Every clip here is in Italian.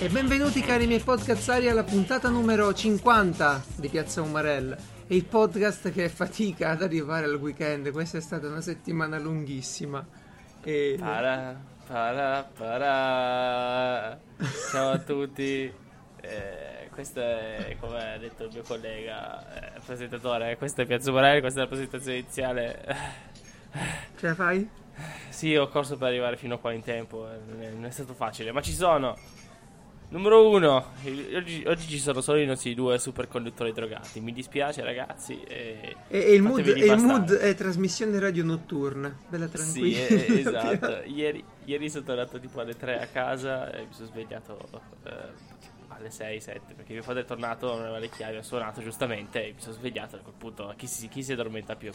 E benvenuti cari miei podcazzari alla puntata numero 50 di Piazza Umarell. Il podcast che fatica ad arrivare al weekend. Questa è stata una settimana lunghissima. E... Para, para, para. Ciao a tutti. Eh, questo è, come ha detto il mio collega eh, presentatore, questo è Piazza Umarell, questa è la presentazione iniziale. Ce la fai? Sì, ho corso per arrivare fino a qua in tempo, eh, non è stato facile, ma ci sono. Numero uno, oggi, oggi ci sono solo i nostri due superconduttori drogati. Mi dispiace, ragazzi. E, E, e il, mood, e il mood è trasmissione radio notturna. Bella Sì, tranquilla. eh, esatto. Ieri, ieri sono tornato tipo alle 3 a casa e mi sono svegliato eh, alle 6, 7 perché mio padre è tornato, non aveva le chiavi, ha suonato giustamente e mi sono svegliato a quel punto. Chi si, chi si addormenta più?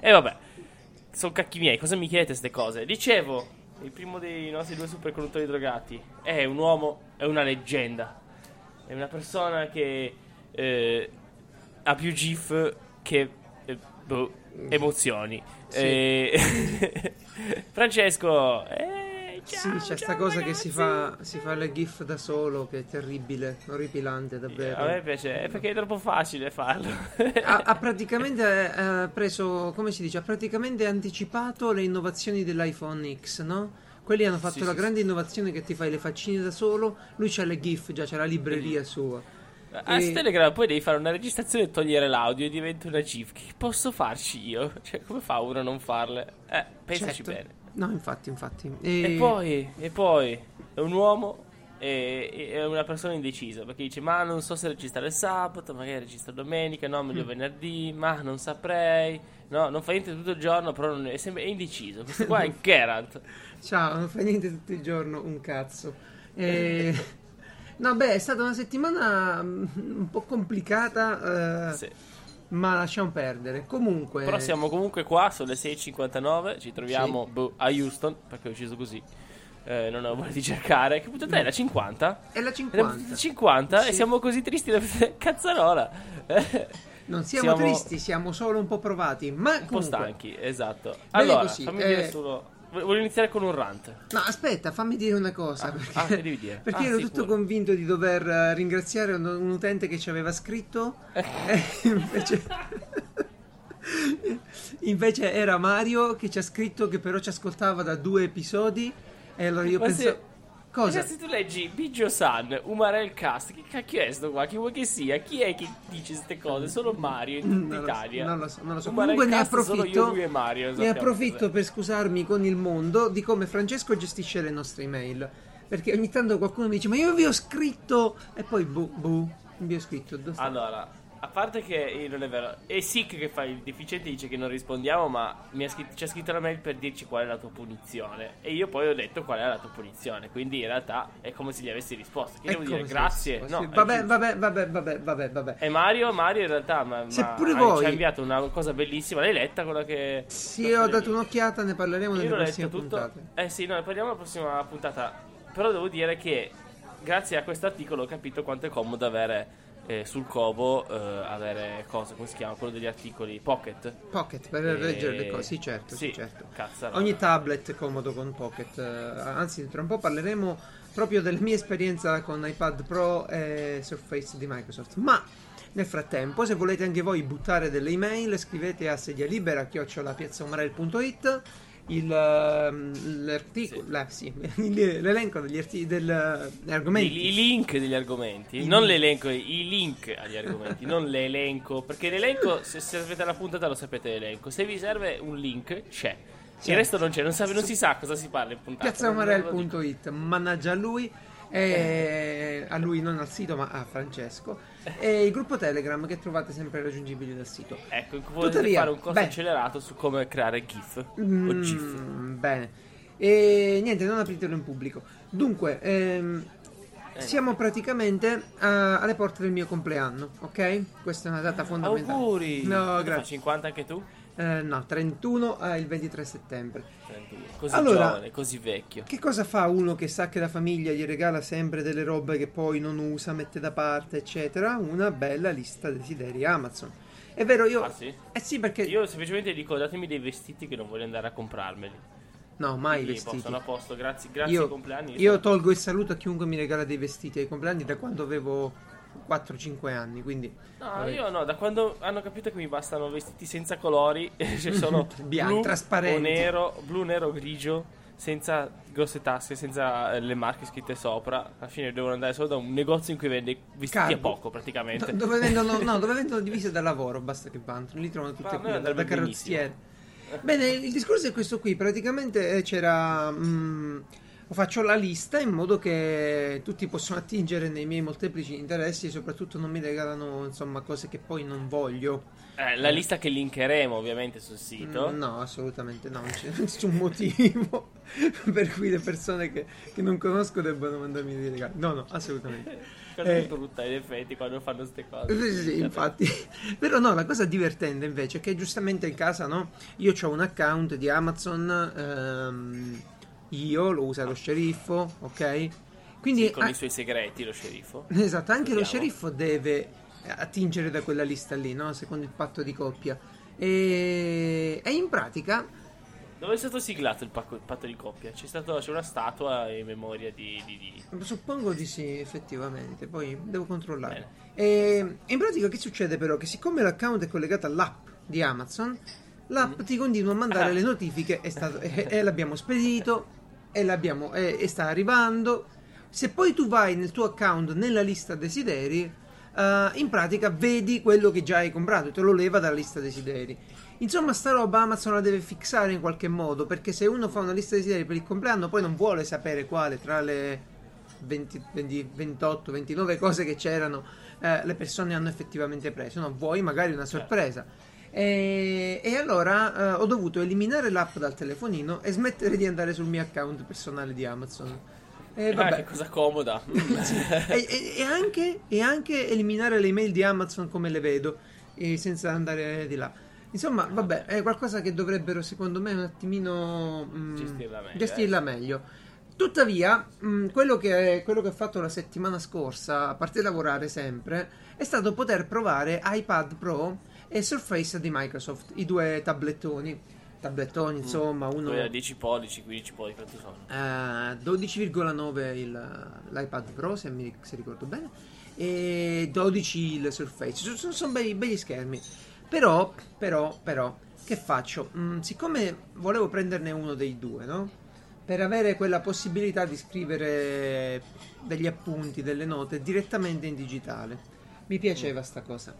E vabbè, sono cacchi miei, cosa mi chiedete queste cose? Dicevo, il primo dei nostri due superconduttori drogati è un uomo, è una leggenda. È una persona che eh, ha più gif che eh, boh, emozioni. Sì. Eh, Francesco, eh, Sì, ciao, c'è sta cosa che ragazzi. si fa, si fa le gif da solo, che è terribile, orripilante davvero. A me piace, è perché è troppo facile farlo. ha, ha praticamente eh, preso, come si dice, ha praticamente anticipato le innovazioni dell'iPhone X, no? Quelli hanno fatto Sì, la sì, grande innovazione che ti fai le faccine da solo, lui c'ha le GIF, già c'ha la libreria sua. A E- Telegram poi devi fare una registrazione e togliere l'audio e diventa una GIF. Che posso farci io? Cioè, come fa uno a non farle? Eh, pensaci Certo. bene. No, infatti, infatti. E poi, e poi, è un uomo e e è una persona indecisa perché dice ma non so se registrare il sabato, magari registro domenica, no, meglio Mm. venerdì, ma non saprei, no, non fa niente tutto il giorno, però è, sempre, è indeciso. Questo qua è Geralt. Ciao, non fai niente tutto il giorno, un cazzo. E... No, beh, è stata una settimana mm, un po' complicata, eh, Sì. Ma lasciamo perdere. Comunque... Però siamo comunque qua, sono le 6.59, ci troviamo boh, a Houston, perché ho deciso così, eh, non ho voglia di cercare. Che puntata è? La 50? È la È la 50. puntata 50 Sì. e siamo così tristi da cazzarola. Non siamo, Siamo- tristi, siamo solo un po' provati, ma Un po' comunque... stanchi, esatto. Allora, così, fammi eh, dire solo... Voglio iniziare con un rant. No, aspetta, fammi dire una cosa. Ah, perché ah, devi dire? perché Ah, ero sì, tutto pure. convinto di dover eh, ringraziare un, un utente che ci aveva scritto. e invece... invece era Mario che ci ha scritto che però ci ascoltava da due episodi. E allora io Ma penso... se- Cosa? Se tu leggi Biggio San, Umarel Cast, che cacchio è sto qua? Chi vuoi che sia? Chi è che dice queste cose? Solo Mario in Non lo so, Italia. non lo so, non lo so. Umarel Comunque ne Cast solo approfitto, io, Mario. ne approfitto per scusarmi con il mondo di come Francesco gestisce le nostre email. Perché ogni tanto qualcuno mi dice: Ma io vi ho scritto. E poi, boh, boh, vi ho scritto. Allora, a parte che non è vero, è Sick che fa il deficiente dice che non rispondiamo, ma mi ha scritto, ci ha scritto la mail per dirci qual è la tua punizione. E io poi ho detto qual è la tua punizione. Quindi in realtà è come se gli avessi risposto. Che È devo dire? Grazie. No, sì, vabbè, vabbè, vabbè, vabbè, vabbè, vabbè. E Mario, Mario in realtà ma, Se ma- voi- ci ha inviato una cosa bellissima. L'hai letta quella che. Sì, ho dato un un'occhiata, ne parleremo Io nelle prossime puntate. Eh sì, no, ne parliamo alla prossima puntata. Però devo dire che grazie a questo articolo ho capito quanto è comodo avere eh, sul covo eh, avere cosa, come si chiama? Quello degli articoli Pocket. Pocket per E- leggere le cose. Sì, certo, sì, Sì, certo. cazzarola. Ogni tablet è comodo con Pocket. eh, anzi, tra un po' parleremo proprio della mia esperienza con iPad Pro e Surface di Microsoft. Ma nel frattempo, se volete anche voi buttare delle email, scrivete a sedia libera chiocciolapiazzaumarel.it il, ehm, l'articolo, la- sì, l'elenco degli arti- del, degli argomenti. I, i link degli argomenti, I non link. l'elenco, i link agli argomenti, non l'elenco. Perché l'elenco, se sapete la puntata, lo sapete l'elenco. Se vi serve un link, c'è. Sì. Il resto non c'è, non, sa- non si sa cosa si parla in puntata. piazzaumarel.it mannaggia lui e a lui non al sito ma a Francesco e il gruppo Telegram che trovate sempre raggiungibile dal sito Ecco, volete Tuttavia, fare un corso beh. accelerato su come creare GIF o Mm, GIF. bene e niente non apritelo in pubblico dunque ehm, Eh. siamo praticamente a- alle porte del mio compleanno ok questa è una data fondamentale Auguri! no grazie 50 anche tu? Eh, no 31 al il 23 settembre 31. Così Allora- giovane, così vecchio. Che cosa fa uno che sa che la famiglia gli regala sempre delle robe che poi non usa, mette da parte, eccetera? Una bella lista desideri Amazon. È vero, io... Ah sì? Eh sì, perché... Io semplicemente dico datemi dei vestiti che non voglio andare a comprarmeli. No, mai Quindi vestiti. Sono a posto, grazie, grazie Io, ai compleanni. io sono- tolgo il saluto a chiunque mi regala dei vestiti ai compleanni da quando avevo 4-5 anni, quindi No, vabbè. io no, da quando hanno capito che mi bastano vestiti senza colori, cioè solo Bianchi, blu nero, blu, nero, grigio, senza grosse tasche, senza eh, le marche scritte sopra. Alla fine devono andare solo da un negozio in cui vende vestiti a Cargo. poco praticamente. Do- dove vendono, no, dove vendono divise da lavoro, basta che vanno, lì trovano tutte a quelle da, da carrozziere. Bene, il discorso è questo qui, praticamente eh, c'era... mm, faccio la lista in modo che tutti possano attingere nei miei molteplici interessi e soprattutto non mi regalano insomma cose che poi non voglio. Eh, la lista che linkeremo ovviamente sul sito. Mm, No, assolutamente no, non c'è nessun motivo per cui le persone che, che non conosco debbano mandarmi dei regali. No, no, assolutamente. Cosa Eh. brutta in effetti quando fanno queste cose. Sì, infatti. Però no, la cosa divertente invece è che giustamente in casa, no? Io ho un account di Amazon, ehm, io lo usa lo sceriffo, ok? Quindi Sì, con ah, i suoi segreti, lo sceriffo. esatto, anche lo Vediamo. sceriffo deve attingere da quella lista lì, no? Secondo il patto di coppia. E, e in pratica Dove è stato siglato il, pacco- patto di coppia? C'è, stato, c'è una statua in memoria di... di, di- Suppongo di sì, effettivamente, poi devo controllare. Bene. E in pratica che succede però? Che siccome l'account è collegato all'app di Amazon, l'app ti continua a mandare Ah. le notifiche, è stato- e, e l'abbiamo spedito, e, e, e sta arrivando. Se poi tu vai nel tuo account nella lista desideri, eh, in pratica vedi quello che già hai comprato, te lo leva dalla lista desideri. Insomma, sta roba Amazon la deve fissare in qualche modo, perché se uno fa una lista desideri per il compleanno, poi non vuole sapere quale tra le 20, 20, 28, 29 cose che c'erano eh, le persone hanno effettivamente preso. No, vuoi magari una sorpresa. E, e allora eh, ho dovuto eliminare l'app dal telefonino e smettere di andare sul mio account personale di Amazon. E Ah, vabbè. che cosa comoda. e, e- e anche, e anche eliminare le email di Amazon come le vedo, senza andare di là. Insomma, vabbè, è qualcosa che dovrebbero, secondo me, un attimino mm, Gestirla meglio, gestirla meglio. Tuttavia, mm, quello, che, quello che ho fatto la settimana scorsa, a parte lavorare sempre, è stato poter provare iPad Pro e Surface di Microsoft, i due tablettoni. Tablettoni, insomma, uno Poi a 10 pollici, 15 pollici, quanti sono? eh, 12,9 il- l'iPad Pro se, mi, se ricordo bene e 12 il Surface. Sono, sono bei, begli schermi. Però però però che faccio? Mm, siccome volevo prenderne uno dei due no? per avere quella possibilità di scrivere degli appunti delle note direttamente in digitale. Mi piaceva sta cosa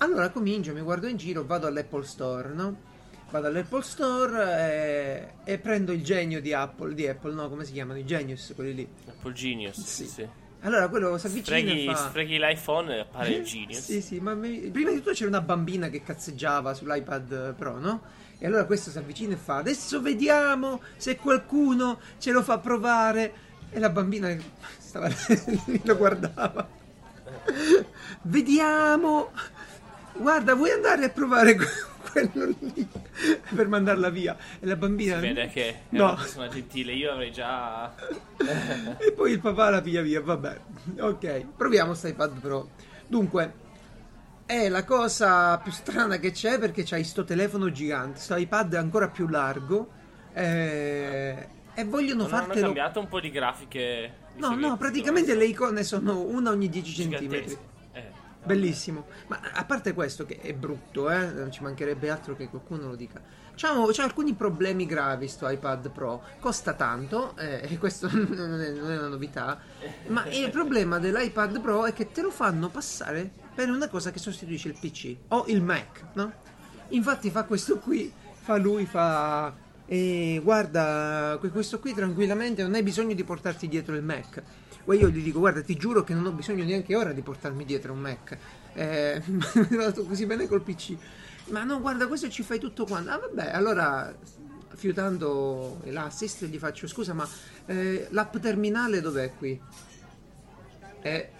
allora comincio, mi guardo in giro, vado all'Apple Store, no? Vado all'Apple Store e, e prendo il genio di Apple, di Apple, no? Come si chiamano? I genius, quelli lì. Apple Genius. Sì. Sì. Allora quello si avvicina Sfreghi, e fa... sfreghi l'iPhone e appare il Genius. Sì, sì, ma mi- prima di tutto c'era una bambina che cazzeggiava sull'iPad Pro, no? E allora questo si avvicina e fa: Adesso vediamo se qualcuno ce lo fa provare. E la bambina stava lo guardava. Vediamo. Guarda, vuoi andare a provare que- quello lì per mandarla via? E la bambina. Si vede che è No. una persona gentile. Io avrei già. E poi il papà la piglia via, vabbè. Ok, proviamo iPad Pro. Dunque, è la cosa più strana che c'è perché c'hai sto telefono gigante, sto iPad ancora più largo. eh, e vogliono Non hanno fartelo. cambiato un po' di grafiche. No, no, praticamente le icone sono una ogni 10 gigantesco. Eh, Bellissimo. Ma a parte questo, che è brutto, eh, non ci mancherebbe altro che qualcuno lo dica. C'ha alcuni problemi gravi sto iPad Pro. Costa tanto, eh, e questo non è, non è una novità. Ma il problema dell'iPad Pro è che te lo fanno passare per una cosa che sostituisce il PC o il Mac, no? Infatti fa questo qui, fa lui, fa... E guarda, que- questo qui tranquillamente non hai bisogno di portarti dietro il Mac. Io gli dico, guarda, ti giuro che non ho bisogno neanche ora di portarmi dietro un Mac. Eh, va tutto così bene col PC. Ma no, guarda, questo ci fai tutto quanto. Ah, vabbè, allora, fiutando l'assist, gli faccio, scusa, ma eh, l'app terminale dov'è qui? Eh,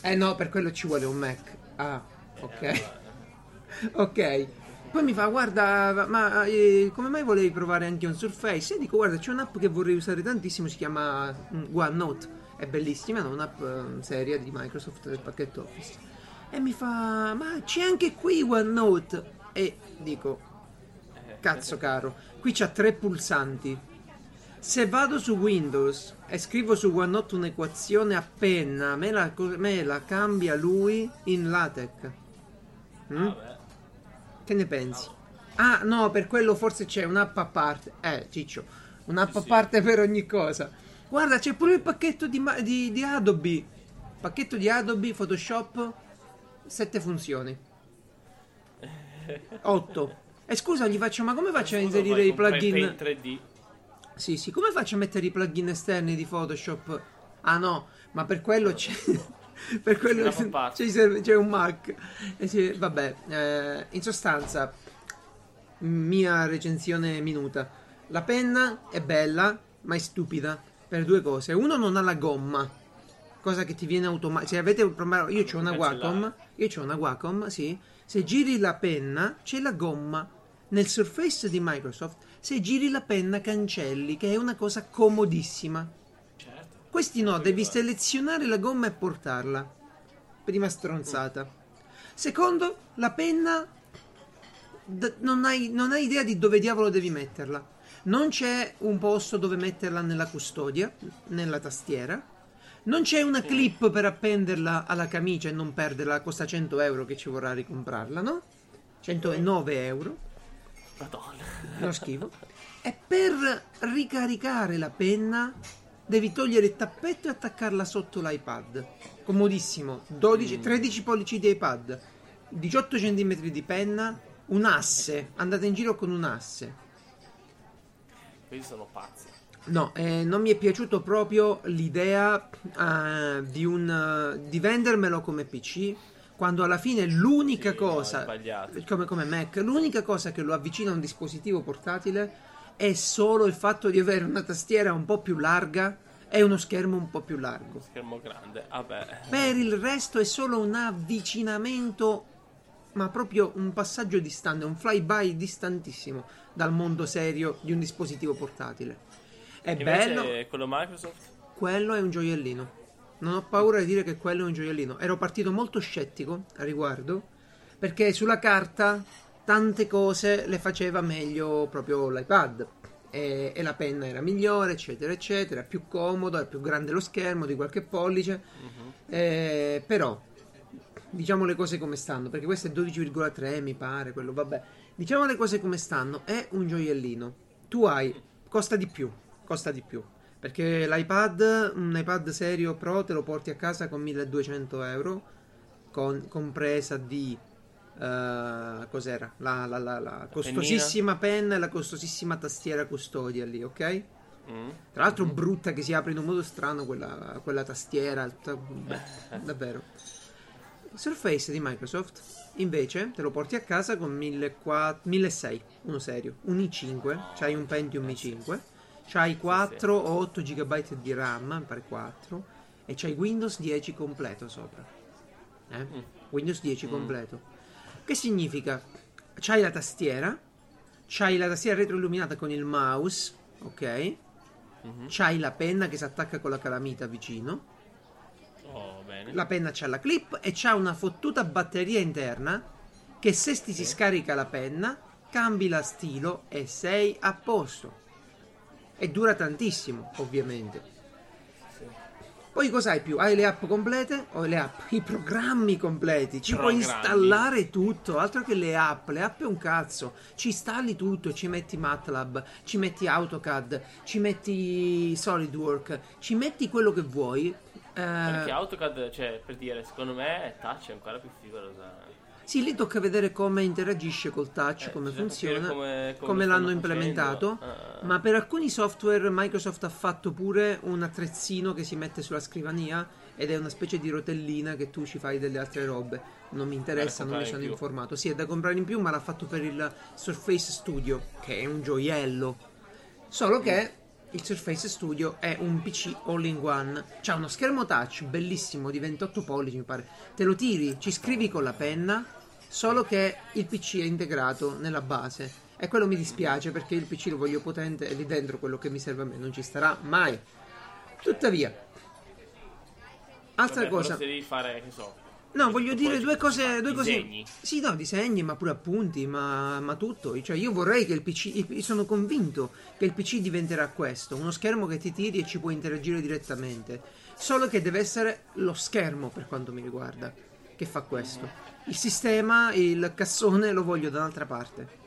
eh no, per quello ci vuole un Mac. Ah, ok. Ok. Poi mi fa, guarda, ma eh, come mai volevi provare anche un Surface? E dico, guarda, c'è un'app che vorrei usare tantissimo, si chiama mm, OneNote. È bellissima, è un'app eh, seria di Microsoft del pacchetto Office. E mi fa, ma c'è anche qui OneNote. E dico, cazzo caro, qui c'ha tre pulsanti. Se vado su Windows e scrivo su OneNote un'equazione a penna, me la, me la cambia lui in LaTeX. Mm? Vabbè. Che ne pensi? Ah, no, per quello forse c'è un'app a parte. Eh, Ciccio, un'app a parte per ogni cosa. Guarda, c'è pure il pacchetto di, di- di Adobe. Pacchetto di Adobe Photoshop, 7 funzioni. 8. E scusa, gli faccio, ma come faccio a inserire i plugin? Paint 3D. Sì, sì, come faccio a mettere i plugin esterni di Photoshop? Ah no, ma per quello c'è. per quello c'è, c'è un Mac. E sì, vabbè, eh, in sostanza, mia recensione minuta. La penna è bella, ma è stupida per due cose. Uno, non ha la gomma, cosa che ti viene automatica. Se avete un problema, io ho una. Wacom, io ho una Wacom, sì. Se giri la penna, c'è la gomma. Nel Surface di Microsoft, se giri la penna cancelli, che è una cosa comodissima. Certo. Questi no, devi selezionare la gomma e portarla. Prima stronzata. Secondo, la penna d- non, hai, non hai idea di dove diavolo devi metterla. Non c'è un posto dove metterla nella custodia, nella tastiera. Non c'è una clip per appenderla alla camicia e non perderla, costa 100 euro che ci vorrà ricomprarla, no? 109 euro Madonna. uno schifo. E per ricaricare la penna devi togliere il tappetto e attaccarla sotto l'iPad. Comodissimo. 12, 13 pollici di iPad, 18 cm di penna, un asse. Andate in giro con un asse. Questi sono pazzi. No, eh, non mi è piaciuto proprio l'idea eh, di, un, di vendermelo come PC. Quando alla fine l'unica Sì, no, cosa, sbagliato. come, come Mac, l'unica cosa che lo avvicina a un dispositivo portatile è solo il fatto di avere una tastiera un po' più larga e uno schermo un po' più largo. Schermo grande. Vabbè. Per il resto è solo un avvicinamento, ma proprio un passaggio distante, un flyby distantissimo dal mondo serio di un dispositivo portatile. È Invece bello, quello Microsoft. quello è un gioiellino. Non ho paura di dire che quello è un gioiellino. Ero partito molto scettico a riguardo, perché sulla carta tante cose le faceva meglio proprio l'iPad. E, e la penna era migliore, eccetera, eccetera. Più comodo, è più grande lo schermo di qualche pollice. Mhm. Eh, però, diciamo le cose come stanno, perché questo è 12,3 mi pare, quello vabbè. Diciamo le cose come stanno, è un gioiellino. Tu hai, costa di più, costa di più. Perché l'iPad, un iPad serio Pro te lo porti a casa con 1200 euro, con, compresa di... eh, cos'era? La, la- la- la costosissima penna e la costosissima tastiera custodia lì, ok? Mm. Tra l'altro brutta che si apre in un modo strano quella, quella tastiera, tutta- davvero. Surface di Microsoft invece te lo porti a casa con 1400 1600, uno serio, un i5, c'hai un Pentium i5, c'hai 4 o 8 GB di RAM, mi pare 4, e c'hai Windows 10 completo sopra. Eh? Windows 10 completo. Che significa? C'hai la tastiera, c'hai la tastiera retroilluminata con il mouse, ok? Mhm. C'hai la penna che si attacca con la calamita vicino. Bene. La penna c'ha la clip e c'ha una fottuta batteria interna che se ti si scarica la penna, cambi la stilo e sei a posto. E dura tantissimo, ovviamente. Poi cos'hai più? Hai le app complete o le app? I programmi completi. Ci puoi Programmi. installare tutto, altro che le app. Le app è un cazzo. Ci installi tutto, ci metti MATLAB, ci metti AutoCAD, ci metti SolidWorks, ci metti quello che vuoi. Eh, Perché AutoCAD, cioè, per dire, secondo me Touch è ancora più figo da usare. Sì, lì tocca vedere come interagisce col touch, Eh, come funziona, come, come- come l'hanno implementato. Ah. Ma per alcuni software Microsoft ha fatto pure un attrezzino che si mette sulla scrivania ed è una specie di rotellina che tu ci fai delle altre robe. Non mi interessa, non mi sono in informato. Sì, è da comprare in più, ma l'ha fatto per il Surface Studio, che è un gioiello. Solo che il Surface Studio è un PC all-in-one. C'ha uno schermo touch bellissimo di 28 pollici, mi pare. Te lo tiri, ci scrivi con la penna, solo che il PC è integrato nella base. E quello mi dispiace perché il PC lo voglio potente e lì dentro quello che mi serve a me non ci starà mai. Tuttavia, altra Vabbè, cosa. se devi fare, che so, No, voglio dire due cose, due cose. disegni. Sì, no, disegni, ma pure appunti, ma, ma tutto. Cioè, io vorrei che il PC. io Sono convinto che il PC diventerà questo: uno schermo che ti tiri e ci puoi interagire direttamente. Solo che deve essere lo schermo, per quanto mi riguarda, che fa questo. Il sistema, il cassone lo voglio da un'altra parte.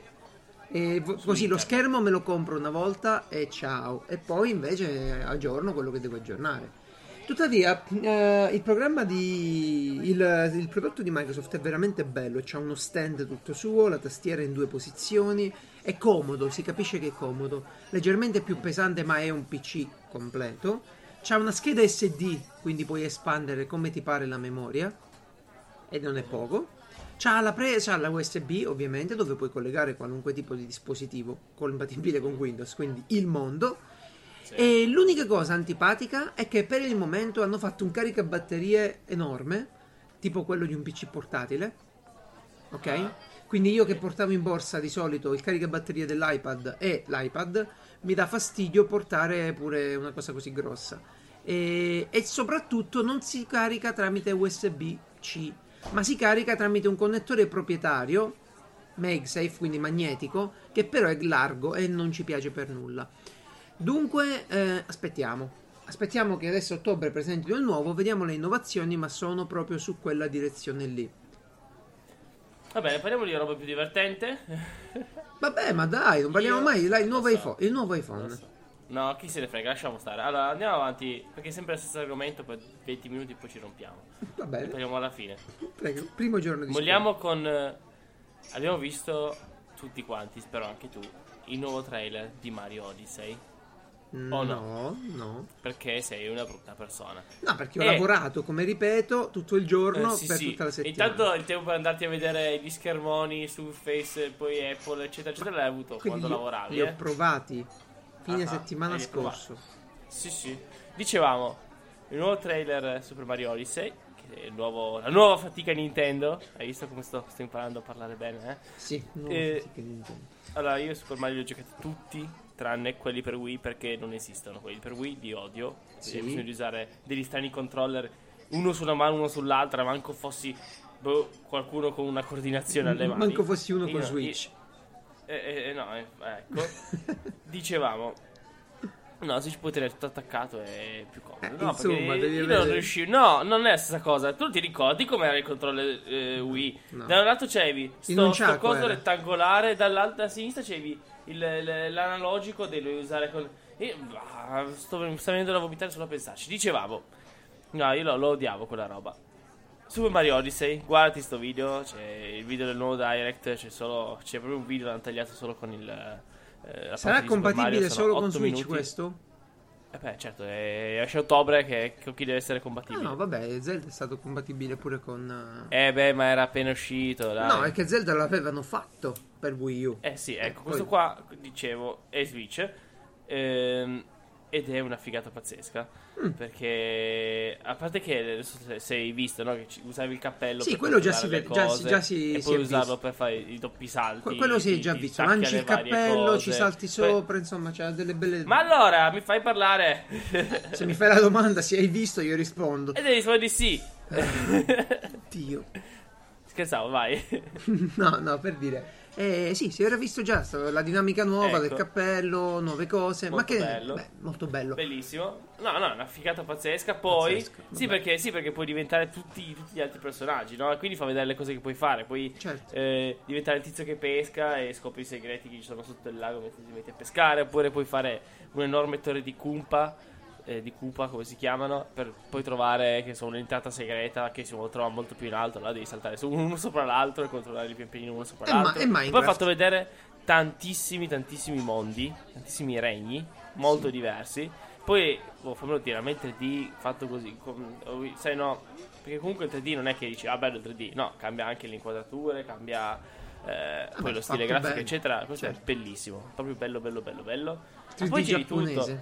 E vo- così lo schermo me lo compro una volta e ciao. E poi invece aggiorno quello che devo aggiornare. Tuttavia, eh, il programma di. Il, il prodotto di Microsoft è veramente bello. C'ha uno stand tutto suo, la tastiera in due posizioni. È comodo, si capisce che è comodo. Leggermente più pesante, ma è un PC completo. C'ha una scheda SD, quindi puoi espandere come ti pare la memoria. E non è poco. C'ha la, pre- c'ha la USB, ovviamente, dove puoi collegare qualunque tipo di dispositivo compatibile con Windows, quindi il mondo. E l'unica cosa antipatica è che per il momento hanno fatto un caricabatterie enorme, tipo quello di un PC portatile. Ok? Quindi io che portavo in borsa di solito il caricabatterie dell'iPad e l'iPad, mi dà fastidio portare pure una cosa così grossa. E, e soprattutto non si carica tramite USB-C, ma si carica tramite un connettore proprietario, MagSafe, quindi magnetico, che però è largo e non ci piace per nulla. Dunque, eh, aspettiamo. Aspettiamo che adesso a ottobre presentino il nuovo, vediamo le innovazioni, ma sono proprio su quella direzione lì. Va bene, parliamo di roba più divertente. Vabbè, ma dai, non parliamo Io- mai. Dai, il nuovo so. iPhone. Il nuovo iPhone. So. No, chi se ne frega, lasciamo stare. Allora, andiamo avanti, perché è sempre lo stesso argomento, per 20 minuti poi ci rompiamo. Va bene, Parliamo alla fine. prego. Primo giorno di Vogliamo con... eh, abbiamo visto tutti quanti, spero anche tu, il nuovo trailer di Mario Odyssey. Scuola. o No, no. Perché sei una brutta persona. No, perché ho Eh. lavorato, come ripeto, tutto il giorno Eh, sì, per sì. tutta la settimana. Intanto il tempo per andarti a vedere gli schermoni su Face, poi Apple, eccetera, eccetera, l'hai avuto Quindi quando ho- lavoravi. Li ho eh? provati fine Ah, settimana hai provati. scorso. Sì, sì. Dicevamo, il nuovo trailer Super Mario Odyssey, che è il nuovo- la nuova fatica Nintendo. Hai visto come sto, sto imparando a parlare bene, eh? Sì, no, Eh, che Nintendo. Allora, io Super Mario li ho giocati tutti, tranne quelli per Wii, perché non esistono. Quelli per Wii li odio. Sì. Di usare degli strani controller, uno su una mano, uno sull'altra, manco fossi boh, qualcuno con una coordinazione alle mani. Manco fossi uno Io con no, Switch. eh, eh, no, ecco. Dicevamo. No, se ci puoi tenere tutto attaccato è più comodo. Eh, no, insomma, perché devi io avere- non riuscivo. No, non è la stessa cosa. Tu ti ricordi com'era il controller eh, Wii? No. Da un lato c'avevi sto, sto coso rettangolare, dall'altra sinistra c'avevi il- l'analogico da dovevi usare con. E, bah, sto, sta venendo da vomitare solo a pensarci. Dicevamo. No, io lo, lo odiavo quella roba. Super Mario Odyssey, guardati sto video, c'è il video del nuovo Direct, c'è solo c'è proprio un video l'hanno tagliato solo con il eh, Sarà compatibile Mario, solo con Switch minuti. questo? Eh beh, certo, è, esce ottobre che con chi deve essere Ah, compatibile. no, vabbè, Zelda è stato compatibile pure con... eh, Eh beh, ma era appena uscito, dai. No, è che Zelda l'avevano fatto per Wii U. Eh sì, ecco, poi- questo qua, dicevo, è Switch. ehm, ed è una figata pazzesca. Mm. Perché, a parte che, adesso se, se hai visto, no, che usavi il cappello Sì, per quello già si vede- già si- già si- e si puoi è usarlo visto. per fare i doppi salti. Que- quello sì, è già visto. Lanci il cappello, cose. ci salti Poi- sopra, insomma, c'ha delle belle... Ma allora, mi fai parlare? Se mi fai la domanda se hai visto, io rispondo. e devi rispondere di sì. Dio. Scherzavo, vai. No, no, per dire. Eh, sì, si era visto già la dinamica nuova del Ecco. cappello, nuove cose. ma Molto che bello. beh, molto bello. Bellissimo. No, no, è una figata pazzesca. Poi, Pazzesca, sì, perché, sì, perché puoi diventare tutti, tutti gli altri personaggi, no? E quindi fa vedere le cose che puoi fare. Puoi Certo. eh, diventare il tizio che pesca e scopri i segreti che ci sono sotto il lago mentre ti metti a pescare. Oppure puoi fare un'enorme torre di Kumpa. Eh, di Koopa, come si chiamano, per poi trovare che sono un'entrata segreta che si trova molto più in alto. Là devi saltare su uno sopra l'altro e controllare i pian uno sopra E ma- l'altro. e poi ho fatto vedere tantissimi, tantissimi mondi, tantissimi regni, molto diversi. Poi, oh, fammelo dire, a me il 3D fatto così, com- sai no, perché comunque il 3D non è che dici, ah bello il 3D, no, cambia anche le inquadrature, cambia eh, poi lo stile grafico, bene. eccetera. Questo Certo. è bellissimo, proprio bello, bello, bello, bello. Ma 3D poi c'è tutto.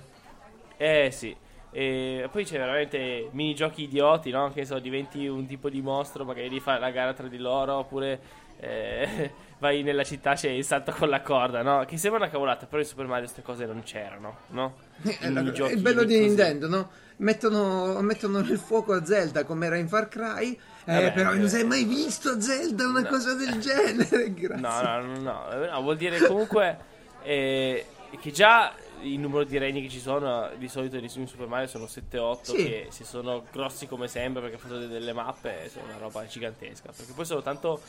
Eh sì. E poi c'è veramente minigiochi idioti, no? Che so, diventi un tipo di mostro, magari devi fare la gara tra di loro, oppure eh, vai nella città, c'è il salto con la corda, no? Che sembra una cavolata, però in Super Mario queste cose non c'erano, no? Eh, il bello di così. Nintendo, no? Mettono, mettono nel fuoco a Zelda come era in Far Cry Eh, Vabbè, però eh, non sei mai visto Zelda una no. cosa del genere. No, Grazie. no, no, no, no, vuol dire comunque eh, che già il numero di regni che ci sono di solito in Super Mario sono 7-8 Sì. che se sono grossi come sempre perché fanno delle mappe sono una roba gigantesca perché poi sono tanto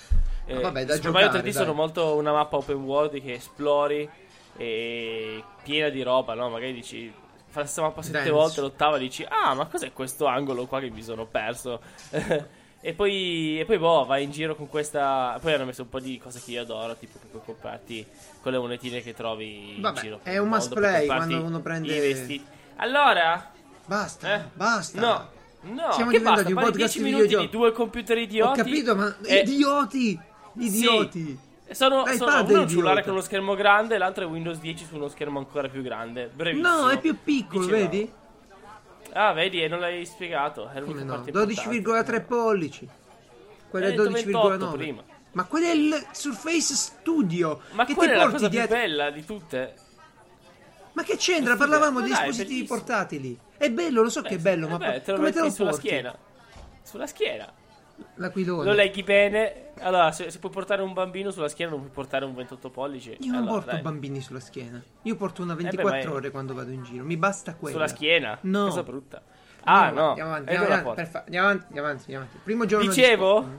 eh, vabbè, da Super Mario 3D giocare, sono dai. molto una mappa open world che esplori e piena di roba no magari dici fa la stessa mappa sette Dance. volte l'ottava dici ah ma cos'è questo angolo qua che mi sono perso E poi, e poi, boh, vai in giro con questa. Poi hanno messo un po' di cose che io adoro, tipo che puoi comprarti con le monetine che trovi Vabbè, in giro. è un must play quando uno prende- I vestiti. Allora, Basta, eh? basta. No, no, Siamo che diventati basta? un podcast 10 di minuti videogiochi. di due computer idioti. Ho capito, ma e- idioti! Idioti! Sono, L'iPad sono uno un cellulare con uno schermo grande, l'altro è Windows 10 su uno schermo ancora più grande. Brevissimo. No, è più piccolo, Dicevo. vedi? Ah, vedi, e non l'hai spiegato. È Come no? parte importante. 12,3 pollici. Quello è detto 28 12,9. prima. Ma quello è il Surface Studio. Ma che ti è la porti cosa dietro. più bella di tutte. Ma che c'entra? Parlavamo di dai, è dispositivi portatili. È bello, lo so che è bello, ma Vabbè, te lo come te lo sulla porti? schiena. Sulla schiena. L'aquilone. Lo leghi bene. Allora, se, se puoi portare un bambino sulla schiena, non puoi portare un 28 pollici. Io non Allora, porto dai. bambini sulla schiena. Io porto una beh, 24 ma è- ore quando vado in giro. Mi basta quella. Sulla schiena? No. Cosa brutta. Ah, no. avanti, Andiamo avanti, andiamo avanti, fa- andiamo avanti, andiamo avanti. Primo giorno di Dicevo, scuola.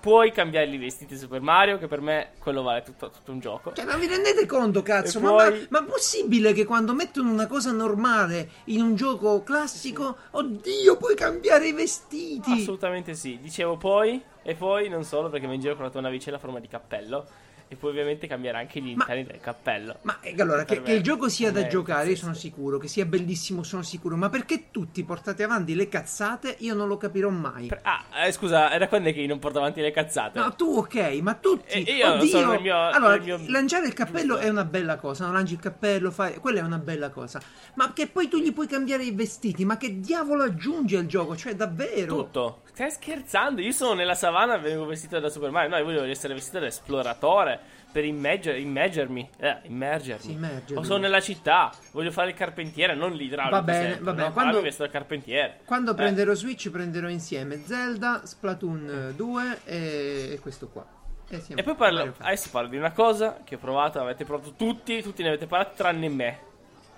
Puoi cambiare i vestiti di Super Mario, che per me quello vale tutto, tutto un gioco. Cioè, ma vi rendete conto, cazzo? Ma, poi- ma, ma è possibile che quando mettono una cosa normale in un gioco classico, oddio, puoi cambiare i vestiti? Assolutamente sì. Dicevo poi, e poi non solo perché vai in giro con la tua navicella a forma di cappello. E puoi ovviamente cambiare anche gli Ma- interni del cappello. Ma eh, allora, che, che il gioco sia da giocare, io sono sicuro, che sia bellissimo, sono sicuro, ma perché tutti portate avanti le cazzate, io non lo capirò mai. Ah, eh, scusa, era quando è che io non porto avanti le cazzate? No, tu ok, ma tutti. E io Oddio. sono il mio- allora, il mio- lanciare il cappello è una bella cosa. No? Lanci il cappello, fai. Quella è una bella cosa. Ma che poi tu gli puoi cambiare i vestiti. Ma che diavolo aggiunge al gioco? Cioè, davvero. Tutto. Stai scherzando? Io sono nella savana e vengo vestito da Super Mario. No, io volevo essere vestito da esploratore. Per immerger- immergermi. Eh, immergermi. Sì, immergermi. O sono nella città. Voglio fare il carpentiere, non l'idraulico. Va bene, sempre, va bene. no? Quando- da carpentiere. Quando Eh. prenderò Switch, prenderò insieme Zelda, Splatoon eh, 2 e, e questo qua. E, E poi parlo, adesso parlo di una cosa che ho provato, avete provato tutti, tutti ne avete parlato tranne me.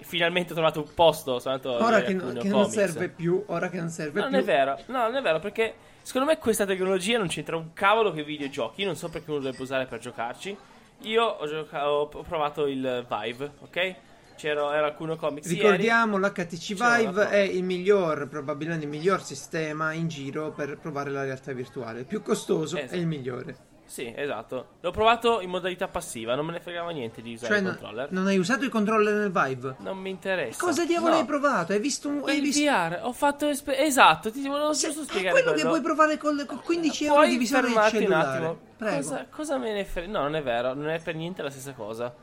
Finalmente ho trovato un posto, Ora che, non- alcuni che non serve più, ora che non serve No, non più. è vero, no, non è vero, perché secondo me questa tecnologia non c'entra un cavolo che videogiochi. Io non so perché uno dovrebbe usare per giocarci. Io ho, gioca- ho- provato il Vive, ok? C'era era alcune comics ieri. Ricordiamo, l'HTC C'era Vive è il miglior, probabilmente il miglior sistema in giro per provare la realtà virtuale. Il più costoso Esatto. è il migliore. Sì, esatto. L'ho provato in modalità passiva, non me ne fregava niente di usare Cioè, il no- controller. non hai usato il controller nel Vive? Non mi interessa. Cosa diavolo No. hai provato? Hai visto un. Hai Il visto... VR, ho fatto esper- esatto, ti volevo Se- giusto è spiegare quello che puoi provare con, con 15 euro Puoi di visore del fermarti un cellulare. attimo? Prego. Cosa, cosa me ne frega? No, non è vero, non è per niente la stessa cosa.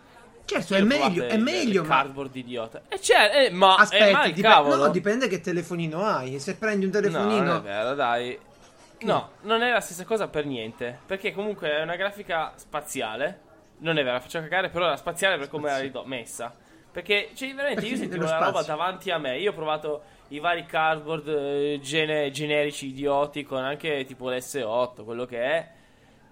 Certo, Io è meglio, è meglio, ma. cardboard idiota. E c'è, eh, ma Aspetta, eh, ma il dipe- cavolo. no, dipende che telefonino hai. Se prendi un No, telefonino. non è vero, dai. No, non è la stessa cosa per niente. Perché comunque è una grafica spaziale. Non è vera, faccio cagare, però era spaziale per come era ridò- messa. Perché, cioè, veramente io sentivo una roba davanti a me. Io ho provato i vari cardboard eh, gene- generici idioti con anche tipo l'S8, quello che è.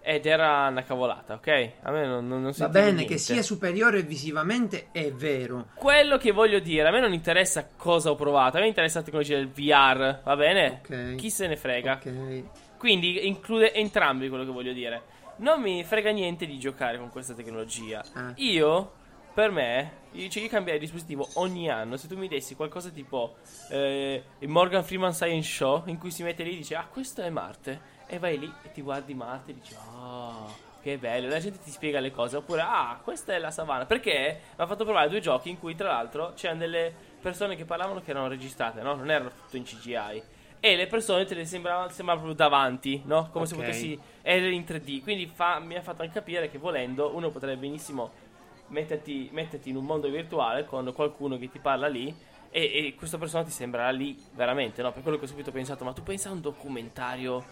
Ed era una cavolata, ok? A me non, non, non Va bene, niente. che sia superiore visivamente è vero. Quello che voglio dire, a me non interessa cosa ho provato, a me interessa la tecnologia del VR, va bene? Ok. Chi se ne frega? Ok. Quindi include entrambi quello che voglio dire. Non mi frega niente di giocare con questa tecnologia. Ah. Io, per me, io, cioè io cambierei dispositivo ogni anno. Se tu mi dessi qualcosa tipo eh, il Morgan Freeman Science Show, in cui si mette lì e dice, ah, questo è Marte. E vai lì e ti guardi Marte e dici, oh, che bello. La gente ti spiega le cose. Oppure, ah, questa è la savana. Perché mi ha fatto provare due giochi in cui, tra l'altro, c'erano delle persone che parlavano che erano registrate, no? Non erano tutto in CGI. E le persone te le sembravano, sembravano proprio davanti, no? Come se Ok. potessi essere in 3D. Quindi fa- mi ha fatto anche capire che volendo uno potrebbe benissimo metterti, metterti in un mondo virtuale con qualcuno che ti parla lì. E, e questa persona ti sembrerà lì veramente, no? Per quello che ho subito pensato, ma tu pensa a un documentario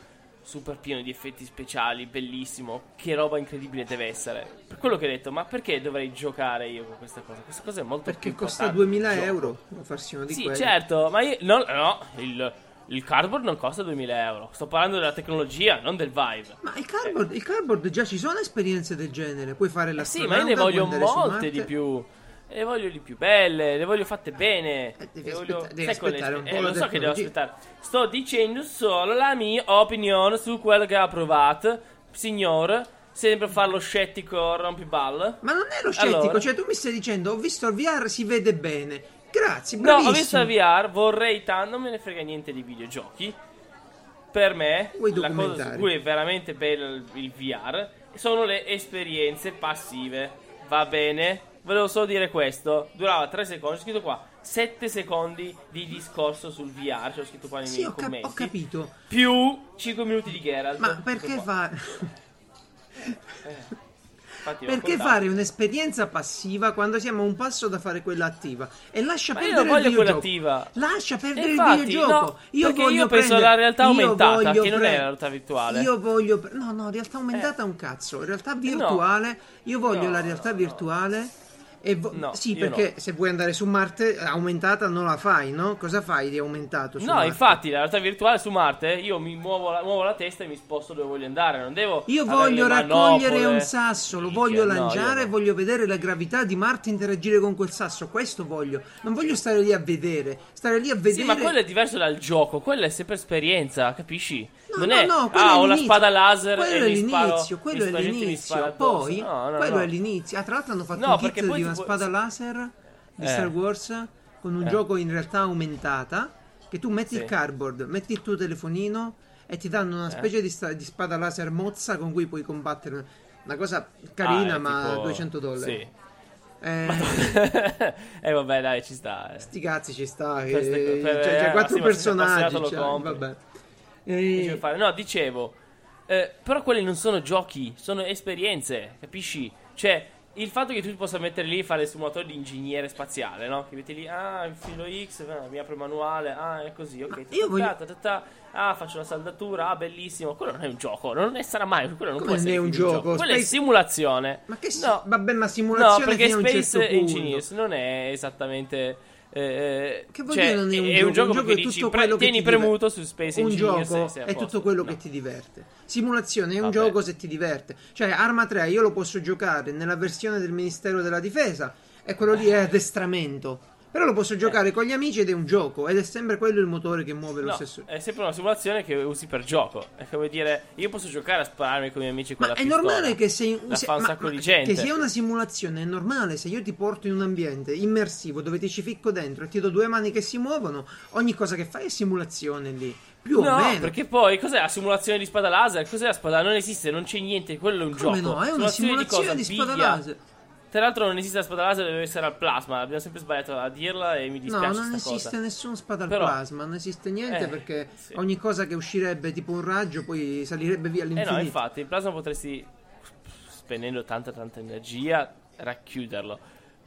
super pieno di effetti speciali, bellissimo, che roba incredibile deve essere. Per quello che ho detto, ma perché dovrei giocare io con questa cosa? Questa cosa è molto Perché più costa importante 2000 del gioco. euro. Farsi uno di Sì, quelli. certo, ma io no, no, il Il cardboard non costa 2000 euro. Sto parlando della tecnologia, non del vibe. Ma il cardboard, il cardboard già ci sono esperienze del genere. Puoi fare la Eh sì, ma io ne voglio molte di più. Le voglio di più belle, le voglio fatte bene. Eh, devi Le aspetta- voglio- devi aspettare un eh, po' lo la so che devo aspettare. Sto dicendo solo la mia opinione su quello che ha provato. Signor, sempre farlo scettico rompiballe. Ma non è lo scettico, Allora. cioè tu mi stai dicendo, ho visto il VR, si vede bene. Grazie, No, bravissimo. ho visto la VR, vorrei tanto, non me ne frega niente di videogiochi. Per me, la cosa su cui è veramente bello il, il VR sono le esperienze passive. Va bene? Volevo solo dire questo. Durava 3 secondi, c'è scritto qua 7 secondi di discorso sul VR, c'è scritto qua nei Sì, miei ho, cap- commenti. ho capito. Più 5 minuti di Geralt. Ma perché fa... Eh, infatti Perché fare un'esperienza passiva quando siamo a un passo da fare quella attiva? E lascia Ma io perdere non voglio il videogioco. attiva. Lascia perdere Infatti, il videogioco. no, io perché voglio io penso prendere- alla realtà io aumentata, che non è pre- la realtà virtuale. Io voglio. pre- No, no, realtà aumentata è un cazzo. Realtà virtuale. Io voglio No, la realtà no. virtuale. Vo- No, sì, perché no. se vuoi andare su Marte, aumentata non la fai, no? Cosa fai di aumentato? No, Marte? infatti, la realtà virtuale su Marte, io mi muovo la, muovo la testa e mi sposto dove voglio andare. Non devo. Io voglio raccogliere un sasso, lo voglio io lanciare, no. voglio vedere la gravità di Marte interagire con quel sasso. Questo voglio. Non voglio stare lì a vedere. Stare lì a vedere. Sì, ma quello è diverso dal gioco, quello è sempre esperienza, capisci? No, non no, è no, quello ah, è ho la spada laser quello e è sparo, l'inizio, mi quello è l'inizio. Poi, quello è l'inizio. Ah, tra l'altro hanno fatto No, un kit di una spada laser di Eh. Star Wars con un Eh. gioco in realtà aumentata. Che tu metti Sì. il cardboard, metti il tuo telefonino e ti danno una Eh. specie di, sta- di spada laser mozza con cui puoi combattere. Una cosa carina, Ah, ma tipo- 200 dollari. Sì. Eh, eh vabbè, dai, ci sta. eh. sti cazzi ci sta. che- Queste- per- c'è, c'è eh, quattro personaggi. cioè, vabbè. Eh. No, dicevo. eh, però quelli non sono giochi, sono esperienze, capisci? Cioè, il fatto che tu ti possa mettere lì e fare il simulatore di ingegnere spaziale, no? Che metti lì, ah, infilo X, eh, mi apro il manuale, ah, è così, ok. io voglio- ta- ta- ta- ah, faccio la saldatura, ah, bellissimo. Quello non è un gioco, non è, sarà mai, quello non Come può essere è un definito gioco? Quello è Space- simulazione. Ma che No. vabbè, ma No, simulazione perché a un Space certo. Engineers non è esattamente. Eh, Che vuol cioè, dire non è un è gioco? un gioco Un gioco è dici pre- che tieni premuto su Space un gioco e a è posto. tutto quello No. che ti diverte. Simulazione è un Vabbè. gioco se ti diverte. Cioè, Arma 3 io lo posso giocare nella versione del Ministero della Difesa e quello lì è addestramento. Però lo posso giocare con gli amici ed è un gioco ed è sempre quello il motore che muove lo No, stesso. è sempre una simulazione che usi per gioco. È come dire, io posso giocare a spararmi con i miei amici con Ma la è pistola. normale che se, La se- fa un ma- sacco ma di gente. Che sia una simulazione, è normale. Se io ti porto in un ambiente immersivo dove ti ci ficco dentro e ti do due mani che si muovono, ogni cosa che fai è simulazione lì. Più o No, meno. perché poi cos'è la simulazione di spada laser? Cos'è la spada? Non esiste, non c'è niente, quello è un Come gioco. no? È una simulazione cosa? di spada Biglia. laser. Tra l'altro non esiste la spada laser, deve essere al plasma. Abbiamo sempre sbagliato a dirla e mi No, dispiace non sta esiste cosa. nessun spada al Però- plasma, non esiste niente Eh, perché sì. ogni cosa che uscirebbe tipo un raggio poi salirebbe via Eh all'infinito. no, infatti, il plasma potresti, spendendo tanta tanta energia, racchiuderlo.